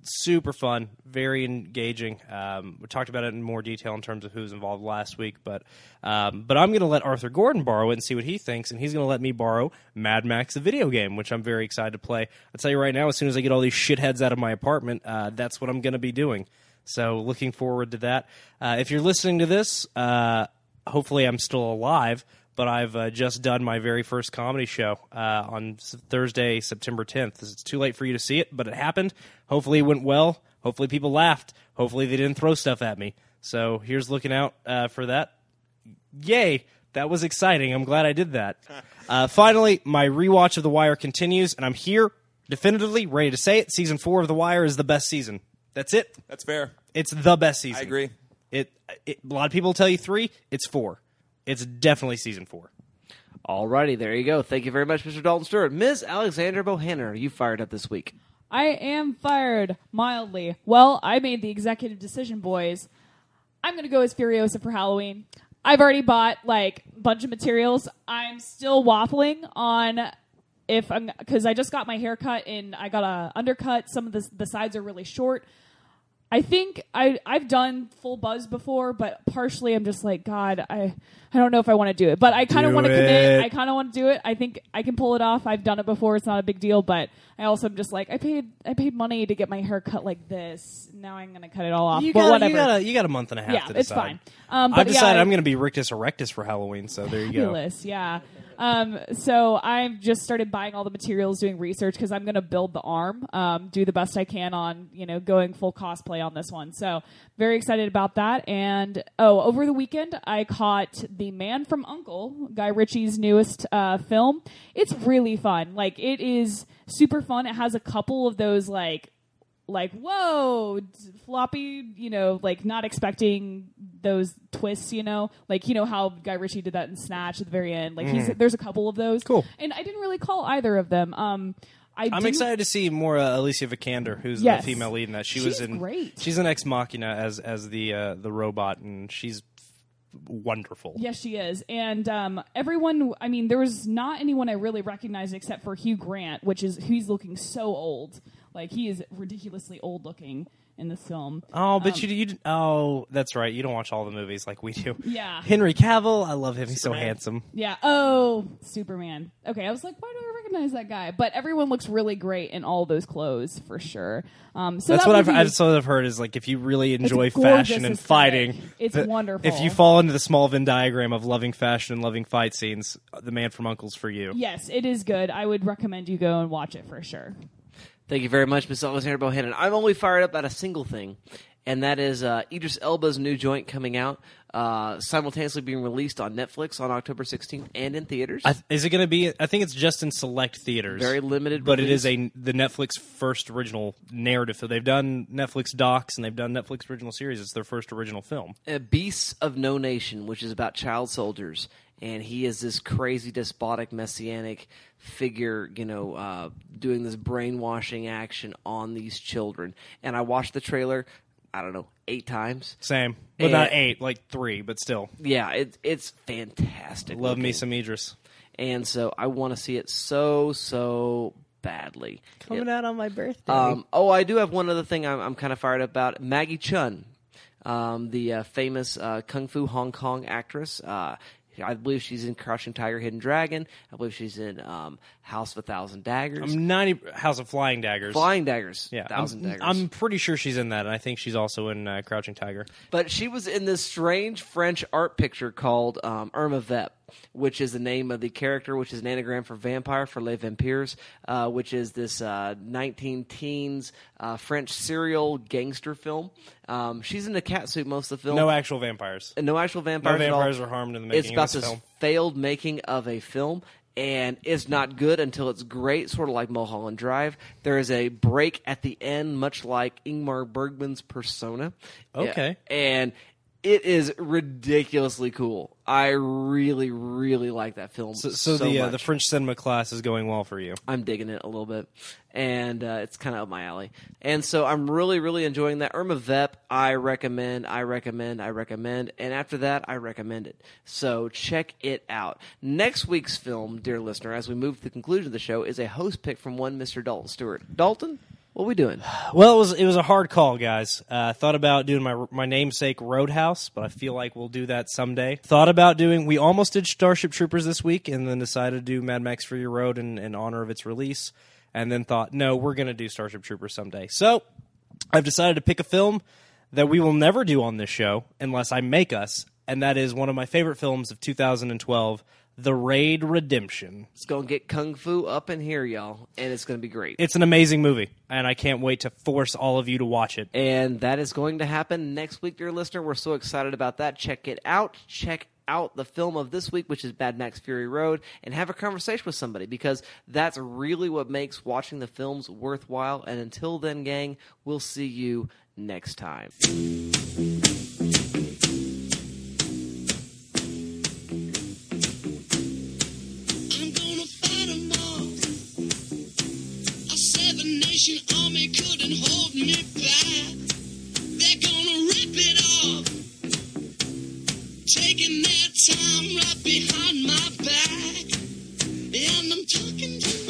super fun, very engaging. Um, we talked about it in more detail in terms of who's involved last week, but um, but I'm going to let Arthur Gordon borrow it and see what he thinks, and he's going to let me borrow Mad Max the video game, which I'm very excited to play. I'll tell you right now, as soon as I get all these shitheads out of my apartment, uh, that's what I'm going to be doing. So looking forward to that. Uh, if you're listening to this, uh, hopefully I'm still alive. But I've uh, just done my very first comedy show uh, on Thursday, September 10th. It's too late for you to see it, but it happened. Hopefully, it went well. Hopefully, people laughed. Hopefully, they didn't throw stuff at me. So here's looking out uh, for that. Yay! That was exciting. I'm glad I did that. Uh, finally, my rewatch of The Wire continues, and I'm here definitively ready to say it. Season four of The Wire is the best season. That's it. That's fair. It's the best season. I agree. It, it a lot of people tell you three. It's four. It's definitely season four. Alrighty, there you go. Thank you very much, Mr. Dalton Stewart. Ms. Alexandra Bohannon, are you fired up this week? I am fired mildly. Well, I made the executive decision, boys. I'm going to go as Furiosa for Halloween. I've already bought like a bunch of materials. I'm still waffling on if I'm because I just got my hair cut and I got a undercut. Some of the the sides are really short. I think I I've done full buzz before, but partially I'm just like God, I I don't know if I want to do it, but I kind of Do want to it. commit. I kind of want to do it. I think I can pull it off. I've done it before. It's not a big deal, but I also am just like I paid I paid money to get my hair cut like this. Now I'm gonna cut it all off. You but got, whatever. you got a you got a month and a half. Yeah, to it's decide. fine. Um, but I've decided yeah, I'm going to be rictus erectus for Halloween. So there you go. Yeah. Um, so I've just started buying all the materials, doing research because I'm going to build the arm, um, do the best I can on you know going full cosplay on this one. So very excited about that. And oh, over the weekend I caught The Man from U.N.C.L.E., Guy Ritchie's newest uh, film. It's really fun. Like it is super fun. It has a couple of those like like whoa d- floppy you know like not expecting those twists you know like you know how guy ritchie did that in snatch at the very end like he's Mhm. there's a couple of those Cool. and i didn't really call either of them um I I'm didn't- excited to see more uh, Alicia Vikander, who's Yes. the female lead in that. She was She's in. great. She's an ex machina as as the uh, the robot, and she's wonderful. Yes, she is. And um, everyone, I mean, there was not anyone I really recognized except for Hugh Grant, which is he's looking so old. Like he is ridiculously old looking. in this film. Oh, but Um, you, you oh, that's right. You don't watch all the movies like we do. Yeah. Henry Cavill, I love him. He's so handsome. Yeah. Oh, Superman. Okay, I was like, why do I recognize that guy? But everyone looks really great in all those clothes for sure. Um, so that's that what I've, I've sort of heard is like if you really enjoy fashion and aesthetic. fighting, It's that wonderful. If you fall into the small Venn diagram of loving fashion and loving fight scenes, The Man from U.N.C.L.E.'s for you. Yes, it is good. I would recommend you go and watch it for sure. Thank you very much, Miss Alexander Bohannon. I'm only fired up about a single thing, and that is uh, Idris Elba's new joint coming out, uh, simultaneously being released on Netflix on October 16th and in theaters. I th- is it going to be? I think it's just in select theaters. Very limited but it is a the Netflix first original narrative. So they've done Netflix docs and they've done Netflix original series. It's their first original film. uh, Beasts of No Nation, which is about child soldiers, and he is this crazy, despotic, messianic figure, you know, uh, doing this brainwashing action on these children. And I watched the trailer, I don't know, eight times. Same, well, not eight, like three, but still. Yeah, it, it's fantastic. Love me some Idris. and so I want to see it so so badly. Coming out on my birthday. Um, oh, I do have one other thing I'm, I'm kind of fired up about. Maggie Cheung, um, the uh, famous uh, kung fu Hong Kong actress. Uh, I believe she's in Crouching Tiger, Hidden Dragon. I believe she's in um, House of a Thousand Daggers. I'm ninety House of Flying Daggers. Flying Daggers. Yeah, Thousand I'm, Daggers. I'm pretty sure she's in that, and I think she's also in uh, Crouching Tiger. But she was in this strange French art picture called um, Irma Vep, which is the name of the character, which is an anagram for vampire, for Les Vampires, uh, which is this uh, 19 teens uh, French serial gangster film. Um, she's in a cat suit most of the film. No actual vampires. And no actual vampires. No at all. vampires were harmed in the making It's about this this failed making of a film. And it's not good until it's great, sort of like Mulholland Drive. There is a break at the end, much like Ingmar Bergman's Persona. Okay. And it is ridiculously cool. I really, really like that film. So, So, so, the uh, the French cinema class is going well for you. I'm digging it a little bit, and uh, it's kind of up my alley. And so I'm really, really enjoying that. Irma Vep, I recommend, I recommend, I recommend, and after that, I recommend it. So check it out. Next week's film, dear listener, as we move to the conclusion of the show, is a host pick from one Mr. Dalton Stewart. Dalton, what we doing? Well, it was it was a hard call, guys. Uh, thought about doing my my namesake Roadhouse, but I feel like we'll do that someday. Thought about doing. We almost did Starship Troopers this week, and then decided to do Mad Max Fury Road in, in honor of its release. And then thought, no, we're going to do Starship Troopers someday. So I've decided to pick a film that we will never do on this show unless I make us, and that is one of my favorite films of 2012, The Raid Redemption. It's going to get kung fu up in here, y'all, and it's going to be great. It's an amazing movie, and I can't wait to force all of you to watch it. And that is going to happen next week, dear listener. We're so excited about that. Check it out. Check out the film of this week, which is Bad Max Fury Road, and have a conversation with somebody because that's really what makes watching the films worthwhile. And until then, gang, we'll see you next time. Seven nation army couldn't hold me back. They're gonna rip it off. Taking their time right behind my back. And I'm talking to